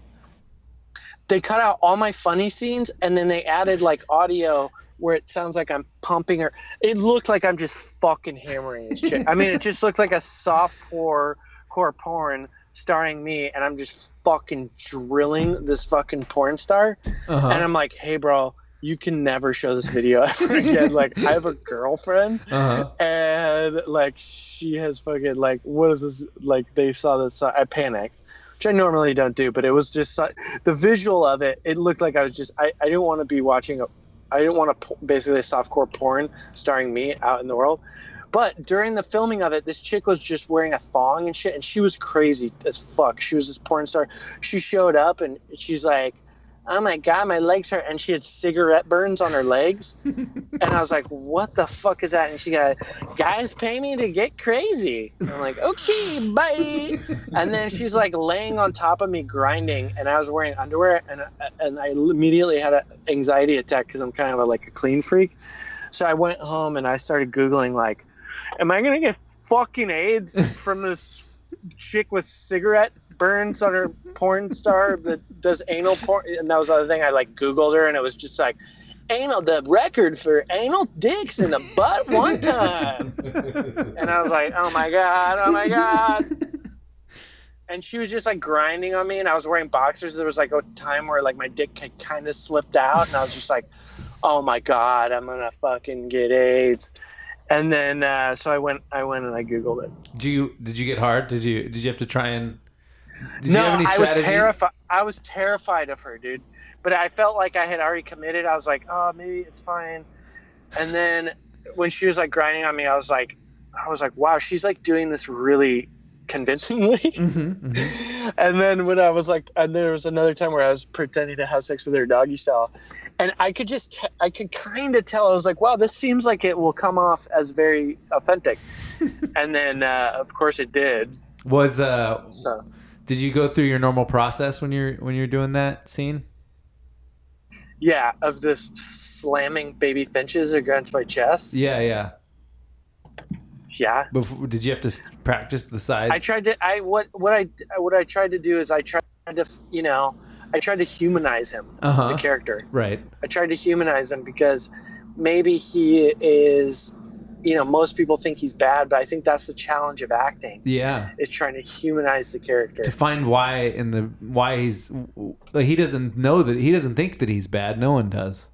Speaker 4: They cut out all my funny scenes, and then they added like audio where it sounds like I'm pumping her. It looked like I'm just fucking hammering this chick. I mean, it just looked like a soft core core porn starring me, and I'm just fucking drilling this fucking porn star,
Speaker 1: Uh-huh.
Speaker 4: and I'm like, hey, bro. You can never show this video ever again. Like, I have a girlfriend,
Speaker 1: Uh-huh.
Speaker 4: and like she has fucking like what is this like they saw this i panicked which i normally don't do but it was just the visual of it it looked like i was just i, I didn't want to be watching a i didn't want to basically softcore porn starring me out in the world. But during the filming of it this chick was just wearing a thong and shit and she was crazy as fuck. She was this porn star. She showed up and she's like oh my god my legs hurt and she had cigarette burns on her legs and I was like, "What the fuck is that?" And she got, "Guys pay me to get crazy." And I'm like, "Okay, bye." And then she's like laying on top of me grinding, and I was wearing underwear, and and I immediately had an anxiety attack because I'm kind of a, like a clean freak. So I went home and I started googling like, "Am I gonna get fucking AIDS from this chick with cigarette burns on her porn star that does anal porn?" And that was the other thing. I like googled her, and it was just like anal the record for anal dicks in the butt one time and i was like oh my god oh my god and she was just like grinding on me and i was wearing boxers there was like a time where like my dick had kind of slipped out and i was just like oh my god i'm gonna fucking get aids and then uh, so i went i went and i googled it
Speaker 1: Did you did you get hard? Did you did you have to try and did
Speaker 4: no
Speaker 1: you have any
Speaker 4: i was terrified i was terrified of her dude. But i felt like i had already committed. I was like oh maybe it's fine. And then when she was like grinding on me i was like i was like wow she's like doing this really convincingly.
Speaker 1: Mhm, mhm.
Speaker 4: and then when i was like and there was another time where i was pretending to have sex with her doggy style. And i could just t- i could kind of tell. I was like wow this seems like it will come off as very authentic. And then uh, of course it did.
Speaker 1: Was uh
Speaker 4: so
Speaker 1: did you go through your normal process when you're when you're doing that scene?
Speaker 4: Yeah, of this slamming baby finches against my chest.
Speaker 1: Yeah, yeah.
Speaker 4: Yeah.
Speaker 1: Before, did you have to practice the sides?
Speaker 4: I tried to I what what I what I tried to do is I tried to you know, I tried to humanize him,
Speaker 1: Uh-huh.
Speaker 4: the character.
Speaker 1: Right.
Speaker 4: I tried to humanize him because maybe he is you know, most people think he's bad, but I think that's the challenge of acting
Speaker 1: Yeah.
Speaker 4: is trying to humanize the character.
Speaker 1: To find why in the why he's like he doesn't know that he doesn't think that he's bad. No one does.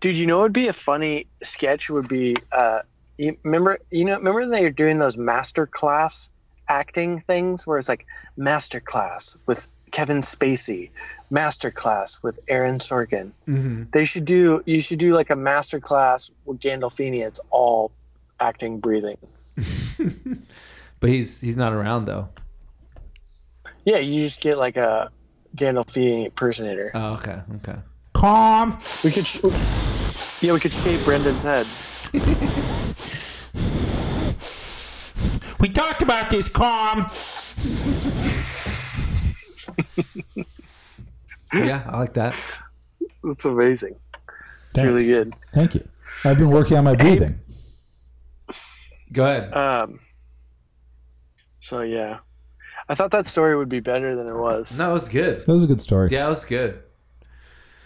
Speaker 4: Dude, you know what would be a funny sketch would be uh you remember you know remember when they were doing those master class acting things where it's like master class with Kevin Spacey, master class with Aaron Sorkin.
Speaker 1: Mm-hmm.
Speaker 4: They should do you should do like a master class with Gandolfini. It's all acting breathing.
Speaker 1: but he's he's not around though.
Speaker 4: Yeah, you just get like a Gandolfini impersonator.
Speaker 1: Oh, okay, okay.
Speaker 2: Calm.
Speaker 4: We could sh- Yeah, we could shave Brendan's head.
Speaker 2: We talked about this, calm.
Speaker 1: Yeah, I like that.
Speaker 4: It's amazing. It's
Speaker 2: Thanks.
Speaker 4: really good.
Speaker 2: Thank you. I've been working on my breathing.
Speaker 1: Go ahead.
Speaker 4: Um. So yeah, I thought that story would be better than it was.
Speaker 1: No, it was good.
Speaker 2: That was a good story.
Speaker 1: Yeah, it was good.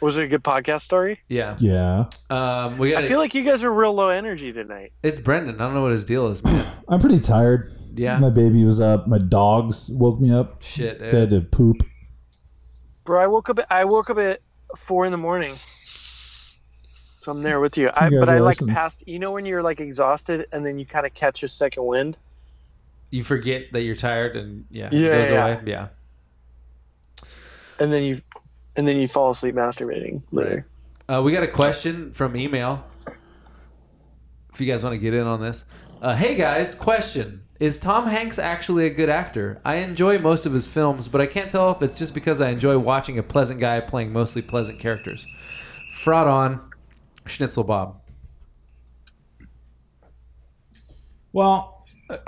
Speaker 4: Was it a good podcast story?
Speaker 1: Yeah.
Speaker 2: Yeah.
Speaker 1: Um, we got.
Speaker 4: I feel like you guys are real low energy tonight.
Speaker 1: it's Brendan. I don't know what his deal is, man.
Speaker 2: I'm pretty tired.
Speaker 1: Yeah.
Speaker 2: My baby was up. My dogs woke me up.
Speaker 1: Shit.
Speaker 2: They had to poop.
Speaker 4: Bro, I woke up. At, I woke up at four in the morning. So I'm there with you. I, but I like
Speaker 2: Congratulations.
Speaker 4: passed. You know when you're like exhausted and then you kind of catch a second wind.
Speaker 1: You forget that you're tired, and yeah,
Speaker 4: Yeah,
Speaker 1: it goes
Speaker 4: yeah.
Speaker 1: away. Yeah.
Speaker 4: and then you and then you fall asleep masturbating later.
Speaker 1: Uh, we got a question from email. If you guys want to get in on this, uh, hey guys, question: Is Tom Hanks actually a good actor? I enjoy most of his films, but I can't tell if it's just because I enjoy watching a pleasant guy playing mostly pleasant characters. Fraud on, Schnitzel Bob.
Speaker 2: Well, uh,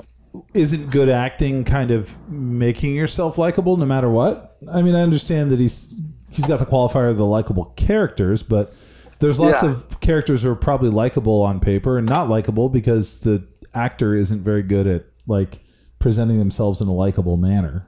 Speaker 2: isn't good acting kind of making yourself likable no matter what? I mean, I understand that he's he's got the qualifier of the likable characters, but there's lots
Speaker 4: Yeah.
Speaker 2: of characters who are probably likable on paper and not likable because the actor isn't very good at like presenting themselves in a likable manner.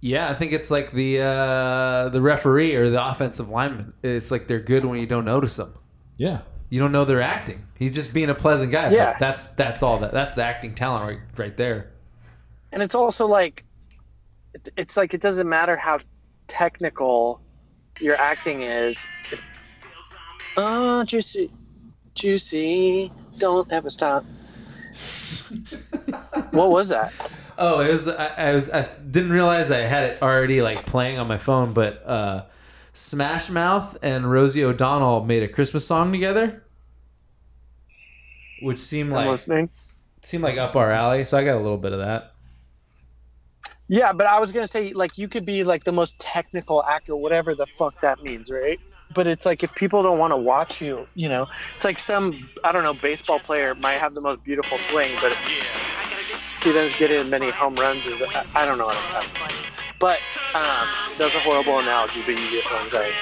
Speaker 1: Yeah, I think it's like the uh, the referee or the offensive lineman. It's like they're good when you don't notice them.
Speaker 2: Yeah.
Speaker 1: You don't know they're acting. He's just being a pleasant guy.
Speaker 4: Yeah.
Speaker 1: That's that's all that. That's the acting talent right right there.
Speaker 4: And it's also like it's like it doesn't matter how technical your acting is. Oh, juicy, juicy, don't ever stop. what was that?
Speaker 1: Oh, it was. I, I was. I didn't realize I had it already like playing on my phone. But uh, Smash Mouth and Rosie O'Donnell made a Christmas song together, which seemed
Speaker 4: I'm
Speaker 1: like
Speaker 4: listening.
Speaker 1: seemed like up our alley. So I got a little bit of that.
Speaker 4: Yeah, but I was gonna say like you could be like the most technical actor, whatever the fuck that means, right? But it's like if people don't want to watch you, you know, it's like some I don't know baseball player might have the most beautiful swing, but he doesn't get in many home runs. Is I, I don't know what I'm talking about. But um, that's a horrible analogy, but you get what I'm saying.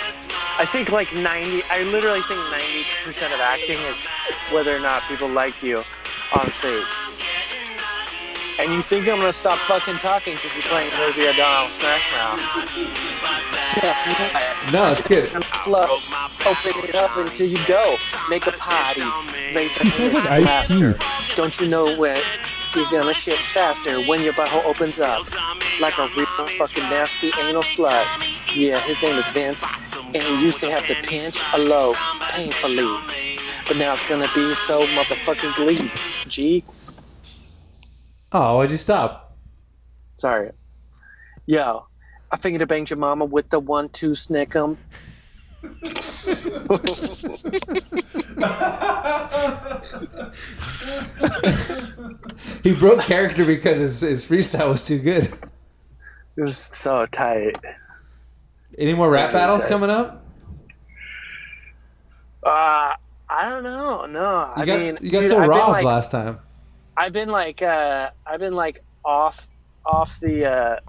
Speaker 4: I think like 90, I literally think 90% of acting is whether or not people like you on stage. And you think I'm gonna stop fucking talking because you're playing Rosie O'Donnell Smash Mouth?
Speaker 1: No, it's good.
Speaker 4: Open it up until you go. Make a party. Raise
Speaker 2: He sounds like Ice-T.
Speaker 4: Don't you know where you're gonna shit faster when your butthole opens up like a real fucking nasty anal slut? Yeah, his name is Vince, and he used to have to pinch a low painfully, but now it's gonna be so motherfucking glee. G.
Speaker 1: Oh, why'd you stop?
Speaker 4: Sorry. Yo, I figured to bang your mama with the one two snick'em.
Speaker 1: He broke character because his, his freestyle was too good.
Speaker 4: It was so tight.
Speaker 1: Any more rap battles
Speaker 4: tight.
Speaker 1: coming up?
Speaker 4: Uh, I don't know. No,
Speaker 1: You
Speaker 4: I
Speaker 1: got
Speaker 4: mean,
Speaker 1: you got
Speaker 4: dude,
Speaker 1: so
Speaker 4: I've
Speaker 1: robbed
Speaker 4: like,
Speaker 1: last time.
Speaker 4: I've been like, uh, I've been like off, off the, uh,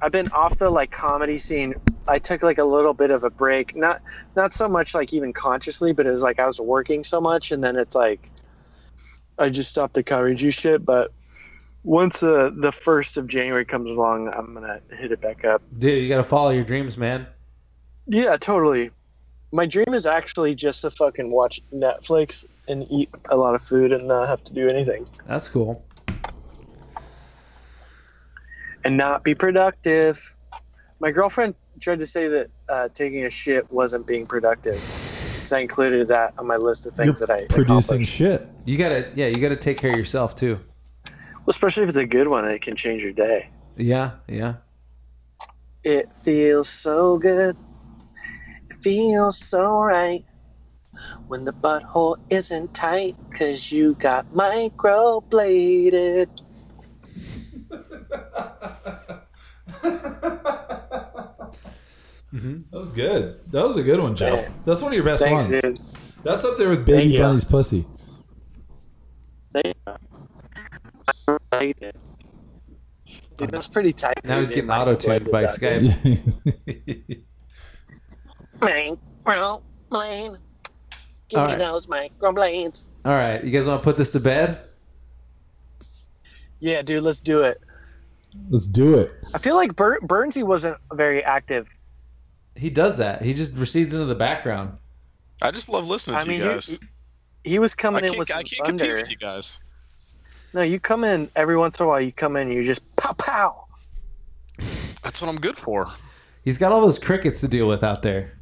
Speaker 4: I've been off the like comedy scene. I took like a little bit of a break, not, not so much like even consciously, but it was like I was working so much, and then it's like, I just stopped the comedy shit. But once uh, the first of January comes along, I'm gonna hit it back up.
Speaker 1: Dude, you got to follow your dreams, man.
Speaker 4: Yeah, totally. My dream is actually just to fucking watch Netflix and eat a lot of food and not have to do anything
Speaker 1: That's cool.
Speaker 4: and not be productive. My girlfriend tried to say that uh, taking a shit wasn't being productive. So I included that on my list of things
Speaker 2: You're
Speaker 4: that I
Speaker 2: producing
Speaker 4: accomplished.
Speaker 2: shit.
Speaker 1: You gotta, yeah, you gotta take care of yourself too.
Speaker 4: Well, especially if it's a good one it can change your day.
Speaker 1: Yeah, yeah.
Speaker 4: It feels so good. It feels so right. When the butthole isn't tight, cause you got microbladed. Mm-hmm.
Speaker 2: That was good. That was a good one, Joe.
Speaker 4: Yeah.
Speaker 2: That's one of your best
Speaker 4: Thanks,
Speaker 2: ones.
Speaker 4: dude.
Speaker 2: That's up there with
Speaker 4: Thank
Speaker 2: Baby
Speaker 4: you.
Speaker 2: Bunny's pussy.
Speaker 4: Thank you. I it. Dude, that's pretty tight.
Speaker 1: Now he's getting auto tuned by
Speaker 4: Microbladed.
Speaker 1: Skype.
Speaker 4: Microblade. Give
Speaker 1: All
Speaker 4: me
Speaker 1: right.
Speaker 4: those microblades.
Speaker 1: All right, you guys want to put this to bed?
Speaker 4: Yeah, dude, let's do it.
Speaker 2: Let's do it.
Speaker 4: I feel like Bur- Burnsy wasn't very active.
Speaker 1: He does that. He just recedes into the background.
Speaker 5: I just love listening
Speaker 4: I
Speaker 5: to
Speaker 4: mean,
Speaker 5: you
Speaker 4: he,
Speaker 5: guys.
Speaker 4: he, he was
Speaker 5: I
Speaker 4: coming in
Speaker 5: can't,
Speaker 4: with
Speaker 5: I
Speaker 4: some
Speaker 5: can't compete
Speaker 4: thunder.
Speaker 5: with you guys.
Speaker 4: No, you come in every once in a while. You come in, and you just pow pow.
Speaker 5: That's what I'm good for.
Speaker 1: He's got all those crickets to deal with out there.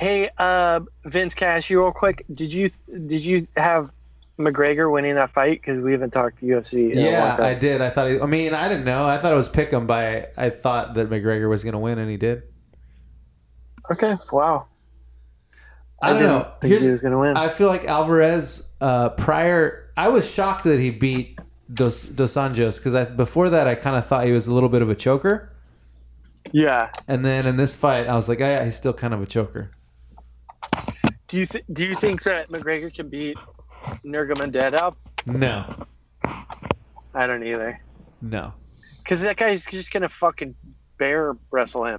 Speaker 4: Hey, uh, Vince Cash, you real quick. Did you did you have McGregor winning that fight? Because we haven't talked UFC. In a long
Speaker 1: Yeah. I did. I thought. He, I mean, I didn't know. I thought it was pick 'em by. I thought that McGregor was going to win, and he did.
Speaker 4: Okay, wow.
Speaker 1: I don't know.
Speaker 4: Think
Speaker 1: Here's-
Speaker 4: he was gonna win.
Speaker 1: I feel like Alvarez uh, prior. I was shocked that he beat Dos Dos Anjos because before that I kind of thought he was a little bit of a choker,
Speaker 4: yeah.
Speaker 1: and then in this fight I was like, oh, yeah, he's still kind of a choker.
Speaker 4: Do you th- do you think that McGregor can beat Nurmagomedov?
Speaker 1: No,
Speaker 4: I don't either.
Speaker 1: no.
Speaker 4: Because that guy's just gonna fucking bear wrestle him.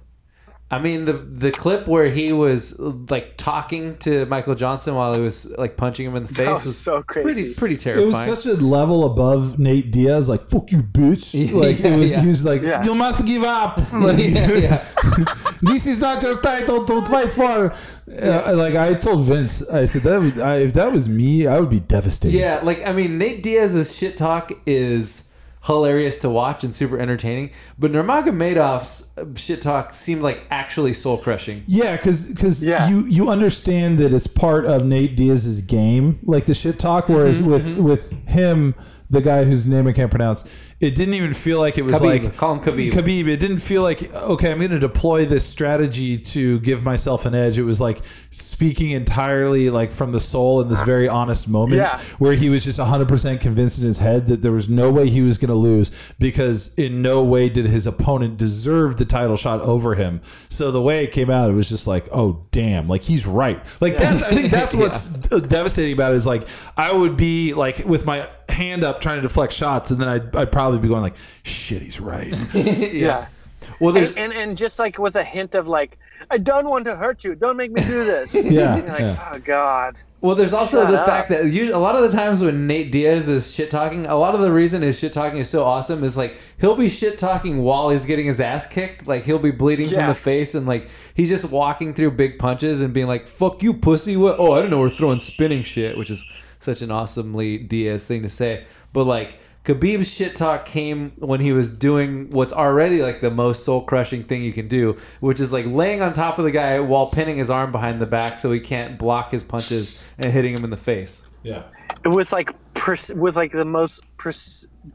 Speaker 1: I mean the the clip where he was like talking to Michael Johnson while he was like punching him in the face
Speaker 4: That
Speaker 1: was,
Speaker 4: was so
Speaker 1: pretty
Speaker 4: crazy.
Speaker 1: pretty terrifying.
Speaker 2: It was such a level above Nate Diaz, like "fuck you, bitch."
Speaker 1: Yeah,
Speaker 2: Like it was,
Speaker 1: yeah.
Speaker 2: he was like,
Speaker 4: Yeah.
Speaker 2: "You must give up." Like,
Speaker 1: yeah, yeah.
Speaker 2: this is not your title to fight for. Uh, like I told Vince, I said that would, I, if that was me, I would be devastated.
Speaker 1: Yeah, like I mean, Nate Diaz's shit talk is hilarious to watch and super entertaining. But Nurmagomedov's uh, shit talk seemed like actually soul crushing.
Speaker 2: Yeah, because
Speaker 4: Yeah.
Speaker 2: you you understand that it's part of Nate Diaz's game, like the shit talk. Whereas
Speaker 1: Mm-hmm,
Speaker 2: with with him, the guy whose name I can't pronounce, it didn't even feel like it was
Speaker 1: Khabib.
Speaker 2: like
Speaker 1: Call him Khabib.
Speaker 2: Khabib. It didn't feel like okay, I'm going to deploy this strategy to give myself an edge. It was like speaking entirely like from the soul in this very honest moment,
Speaker 4: Yeah.
Speaker 2: where he was just 100 percent convinced in his head that there was no way he was going to lose because in no way did his opponent deserve the title shot over him. So the way it came out, it was just like, oh damn, like he's right. Like that's I think that's what's devastating about it is like I would be like with my hand up trying to deflect shots, and then I'd, I'd probably be going like, shit, he's right.
Speaker 4: Yeah.
Speaker 1: Well, there's
Speaker 4: And, and and just like with a hint of like, I don't want to hurt you. Don't make me do this.
Speaker 2: Yeah,
Speaker 4: like,
Speaker 2: yeah.
Speaker 4: oh god.
Speaker 1: Well, there's also
Speaker 4: Shut
Speaker 1: the
Speaker 4: up.
Speaker 1: fact that usually, a lot of the times when Nate Diaz is shit talking, a lot of the reason his shit talking is so awesome is like he'll be shit talking while he's getting his ass kicked. Like he'll be bleeding from the face and like he's just walking through big punches and being like, fuck you, pussy. What? Oh, I didn't know we're throwing spinning shit, which is such an awesomely Diaz thing to say. But like, Khabib's shit talk came when he was doing what's already like the most soul crushing thing you can do, which is like laying on top of the guy while pinning his arm behind the back so he can't block his punches and hitting him in the face.
Speaker 2: yeah.
Speaker 4: With like pre- with like the most pre-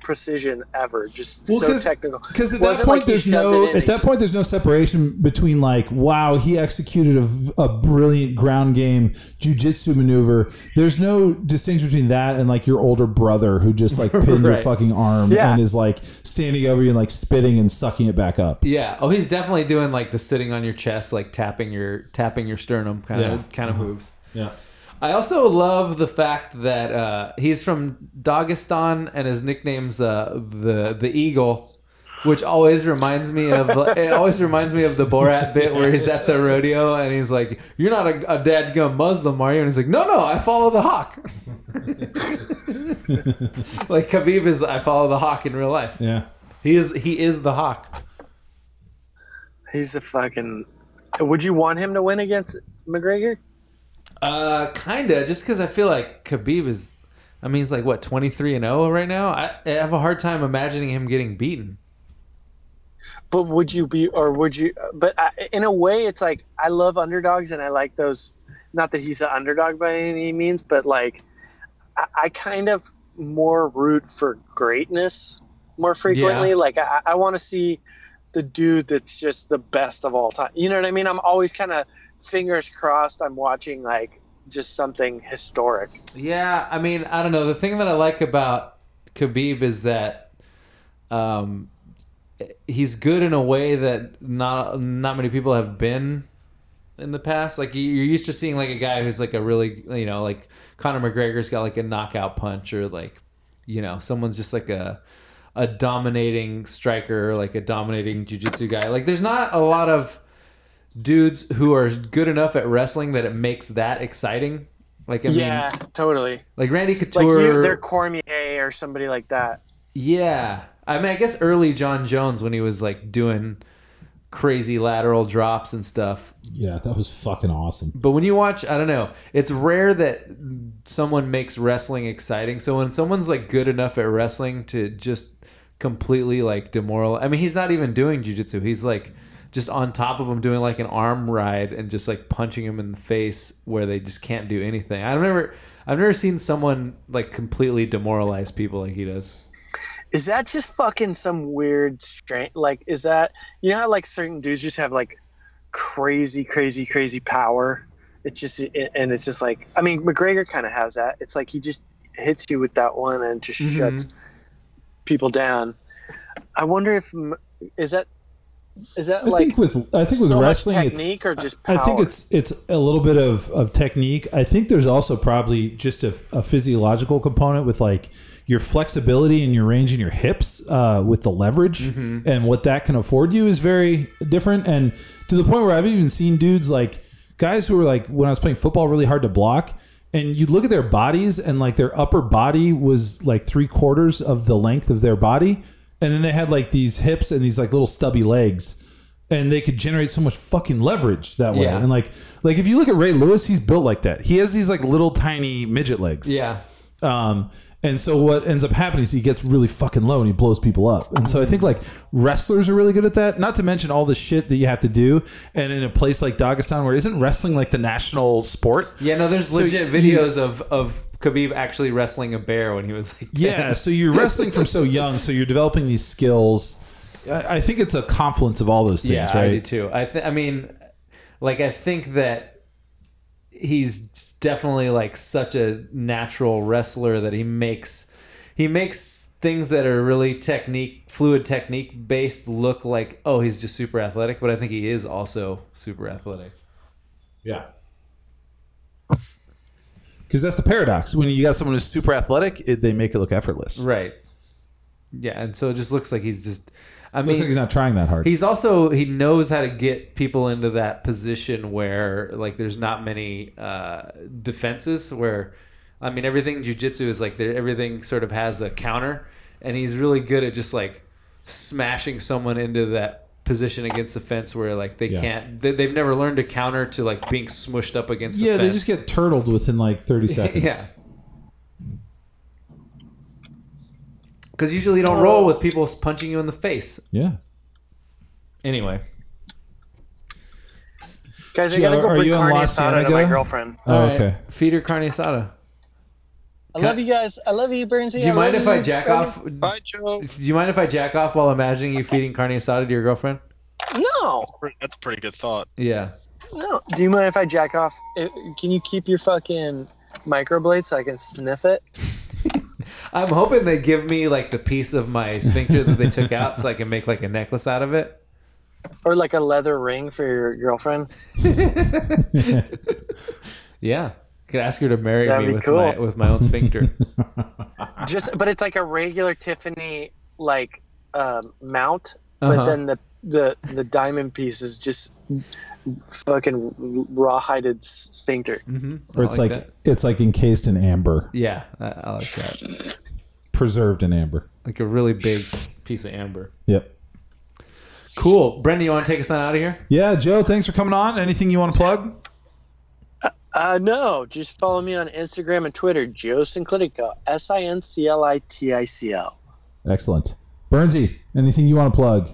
Speaker 4: precision ever. Just
Speaker 2: Well,
Speaker 4: so
Speaker 2: 'cause-
Speaker 4: technical.
Speaker 2: Because at
Speaker 4: Wasn't
Speaker 2: that point,
Speaker 4: like
Speaker 2: there's no at that
Speaker 4: just-
Speaker 2: point there's no separation between like, wow, he executed a, a brilliant ground game jujitsu maneuver. There's no distinction between that and like your older brother who just like pinned your fucking arm
Speaker 4: Yeah.
Speaker 2: and is like standing over you and like spitting and sucking it back up.
Speaker 1: Yeah. Oh, he's definitely doing like the sitting on your chest, like tapping your tapping your sternum kind of kind of uh-huh. moves.
Speaker 2: Yeah.
Speaker 1: I also love the fact that uh, he's from Dagestan and his nickname's uh, the the Eagle, which always reminds me of it always reminds me of the Borat bit where he's at the rodeo and he's like, "You're not a, a dadgum Muslim, are you?" And he's like, "No, no, I follow the hawk." like Khabib is, I follow the hawk in real life.
Speaker 2: Yeah.
Speaker 1: He is he is the hawk.
Speaker 4: He's a fucking. Would you want him to win against McGregor?
Speaker 1: Uh, kinda. Just because I feel like Khabib is, I mean, he's like what twenty three and zero right now. I, I have a hard time imagining him getting beaten.
Speaker 4: But would you be, or would you? But I, in a way, it's like I love underdogs, and I like those. Not that he's an underdog by any means, but like I, I kind of more root for greatness more frequently.
Speaker 1: Yeah.
Speaker 4: Like I, I want to see the dude that's just the best of all time. You know what I mean? I'm always kind of fingers crossed. I'm watching like just something historic.
Speaker 1: Yeah, I mean, I don't know. The thing that I like about Khabib is that, um, he's good in a way that not not many people have been in the past. Like you- you're used to seeing like a guy who's like a really you know like Conor McGregor's got like a knockout punch or like you know someone's just like a a dominating striker like a dominating jiu-jitsu guy. Like there's not a lot of dudes who are good enough at wrestling that it makes that exciting. Like I mean,
Speaker 4: yeah, totally.
Speaker 1: like Randy
Speaker 4: Like
Speaker 1: Couture.
Speaker 4: you, they're Cormier or somebody like that.
Speaker 1: yeah, I mean, I guess early Jon Jones when he was like doing crazy lateral drops and stuff.
Speaker 2: Yeah, that was fucking awesome.
Speaker 1: But when you watch, I don't know, it's rare that someone makes wrestling exciting. So when someone's like good enough at wrestling to just completely like demoral, I mean, he's not even doing jujitsu. He's like just on top of him doing like an arm ride and just like punching him in the face where they just can't do anything. I've never, I've never seen someone like completely demoralize people like he does.
Speaker 4: Is that just fucking some weird strength? Like, is that you know how like certain dudes just have like crazy, crazy, crazy power? It's just and it's just like I mean McGregor kind of has that. It's like he just hits you with that one and just
Speaker 1: Mhm.
Speaker 4: shuts people down. I wonder if is that is that
Speaker 2: I
Speaker 4: like
Speaker 2: think with I think with
Speaker 4: so much
Speaker 2: wrestling, it's-
Speaker 4: technique or just
Speaker 2: I think it's it's a little bit of, of technique. I think there's also probably just a, a physiological component with like your flexibility and your range in your hips uh, with the leverage and what that can afford you is very different. And to the point where I've even seen dudes like guys who were like when I was playing football really hard to block. And you look at their bodies, and like their upper body was like three quarters of the length of their body, and then they had like these hips and these like little stubby legs and they could generate so much fucking leverage that way.
Speaker 1: Yeah.
Speaker 2: And like like if you look at Ray Lewis, he's built like that. He has these like little tiny midget legs.
Speaker 1: Yeah.
Speaker 2: Um And so what ends up happening is he gets really fucking low and he blows people up. And so I think like wrestlers are really good at that. Not to mention all the shit that you have to do. And in a place like Dagestan, where isn't wrestling like the national sport?
Speaker 1: Yeah, no, there's
Speaker 2: So
Speaker 1: legit
Speaker 2: you-
Speaker 1: videos of of Khabib actually wrestling a bear when he was like 10.
Speaker 2: Yeah, so you're wrestling from so young, so you're developing these skills. I, I think it's a confluence of all those things,
Speaker 1: yeah,
Speaker 2: right?
Speaker 1: I do too. I th- I mean, like I think that he's definitely like such a natural wrestler that he makes he makes things that are really technique fluid technique based look like oh he's just super athletic, but I think he is also super athletic.
Speaker 2: Yeah. Because that's the paradox. When you got someone who's super athletic, it, they make it look effortless.
Speaker 1: Right. Yeah, and so it just looks like he's just. I mean,
Speaker 2: Looks like he's not trying that hard.
Speaker 1: He's also he knows how to get people into that position where like there's not many uh, defenses. Where I mean everything jujitsu is like everything sort of has a counter, and he's really good at just like smashing someone into that position against the fence where like they
Speaker 2: Yeah.
Speaker 1: can't they, they've never learned to counter to like being smushed up against
Speaker 2: yeah,
Speaker 1: the
Speaker 2: they just get turtled within like 30 seconds.
Speaker 1: yeah. Because usually you don't roll with people punching you in the face.
Speaker 2: Yeah.
Speaker 1: Anyway,
Speaker 4: Guys, I
Speaker 2: Gio,
Speaker 4: gotta go
Speaker 2: are
Speaker 4: bring
Speaker 2: you in
Speaker 4: carne
Speaker 2: La
Speaker 4: asada to my
Speaker 2: Cienega?
Speaker 4: girlfriend.
Speaker 2: Oh,
Speaker 1: All right.
Speaker 2: okay.
Speaker 1: Feed her carne asada.
Speaker 4: I love you guys. I love you, Burnsy.
Speaker 1: Do you mind if I jack off? Do
Speaker 5: Bye, Joe.
Speaker 1: you mind if I jack off while imagining you feeding carne asada to your girlfriend?
Speaker 4: No,
Speaker 5: That's a pretty good thought.
Speaker 1: Yeah.
Speaker 4: no. Do you mind if I jack off? Uh, Can you keep your fucking microblade so I can sniff it?
Speaker 1: I'm hoping they give me like the piece of my sphincter that they took out so I can make like a necklace out of it.
Speaker 4: Or like a leather ring for your girlfriend?
Speaker 1: Yeah. Could ask her to marry
Speaker 4: That'd
Speaker 1: me with
Speaker 4: cool.
Speaker 1: my with my own sphincter.
Speaker 4: Just, but it's like a regular Tiffany like um, mount,
Speaker 1: Uh-huh.
Speaker 4: but then the the the diamond piece is just fucking rawhided sphincter.
Speaker 1: hmm
Speaker 2: Or it's like, it's like encased in amber,
Speaker 1: yeah, I, I like that.
Speaker 2: preserved in amber.
Speaker 1: Like a really big piece of amber.
Speaker 2: Yep.
Speaker 1: Cool. Brendan, you want to take us on out of here?
Speaker 2: Yeah, Joe, thanks for coming on. Anything you want to plug?
Speaker 4: Uh, no, just follow me on Instagram and Twitter, Joe Sinclitico, S I N C L I T I C O.
Speaker 2: Excellent. Bernsey, anything you want to plug?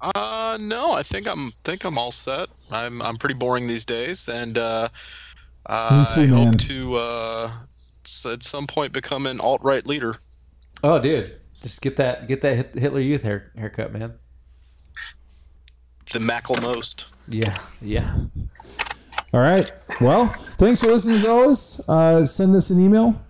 Speaker 5: Uh, no, I think I'm think I'm all set. I'm I'm pretty boring these days, and uh, uh,
Speaker 2: Me too,
Speaker 5: I
Speaker 2: man.
Speaker 5: hope to uh, at some point become an alt right leader.
Speaker 1: Oh, dude, just get that get that Hitler Youth hair, haircut, man.
Speaker 5: The Macklemore.
Speaker 1: Yeah, yeah.
Speaker 2: All right. Well, thanks for listening as always. Uh, send us an email.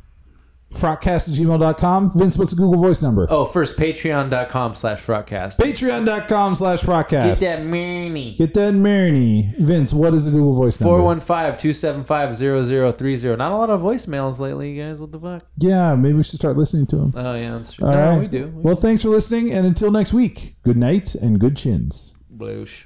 Speaker 2: Frogcast at gmail.com. Vince, what's the Google Voice number?
Speaker 1: Oh, first patreon.com slash frogcast.
Speaker 2: Patreon.com slash Frogcast.
Speaker 1: Get that money.
Speaker 2: Get that Mariney. Vince, what is the Google Voice number?
Speaker 1: 415-275-0030. Not a lot of voicemails lately, you guys. What the fuck?
Speaker 2: Yeah, maybe we should start listening to them.
Speaker 1: Oh, yeah, that's true.
Speaker 2: All
Speaker 1: no,
Speaker 2: right.
Speaker 1: we do. We
Speaker 2: Well, thanks for listening, and until next week, good night and good chins.
Speaker 1: Bloosh.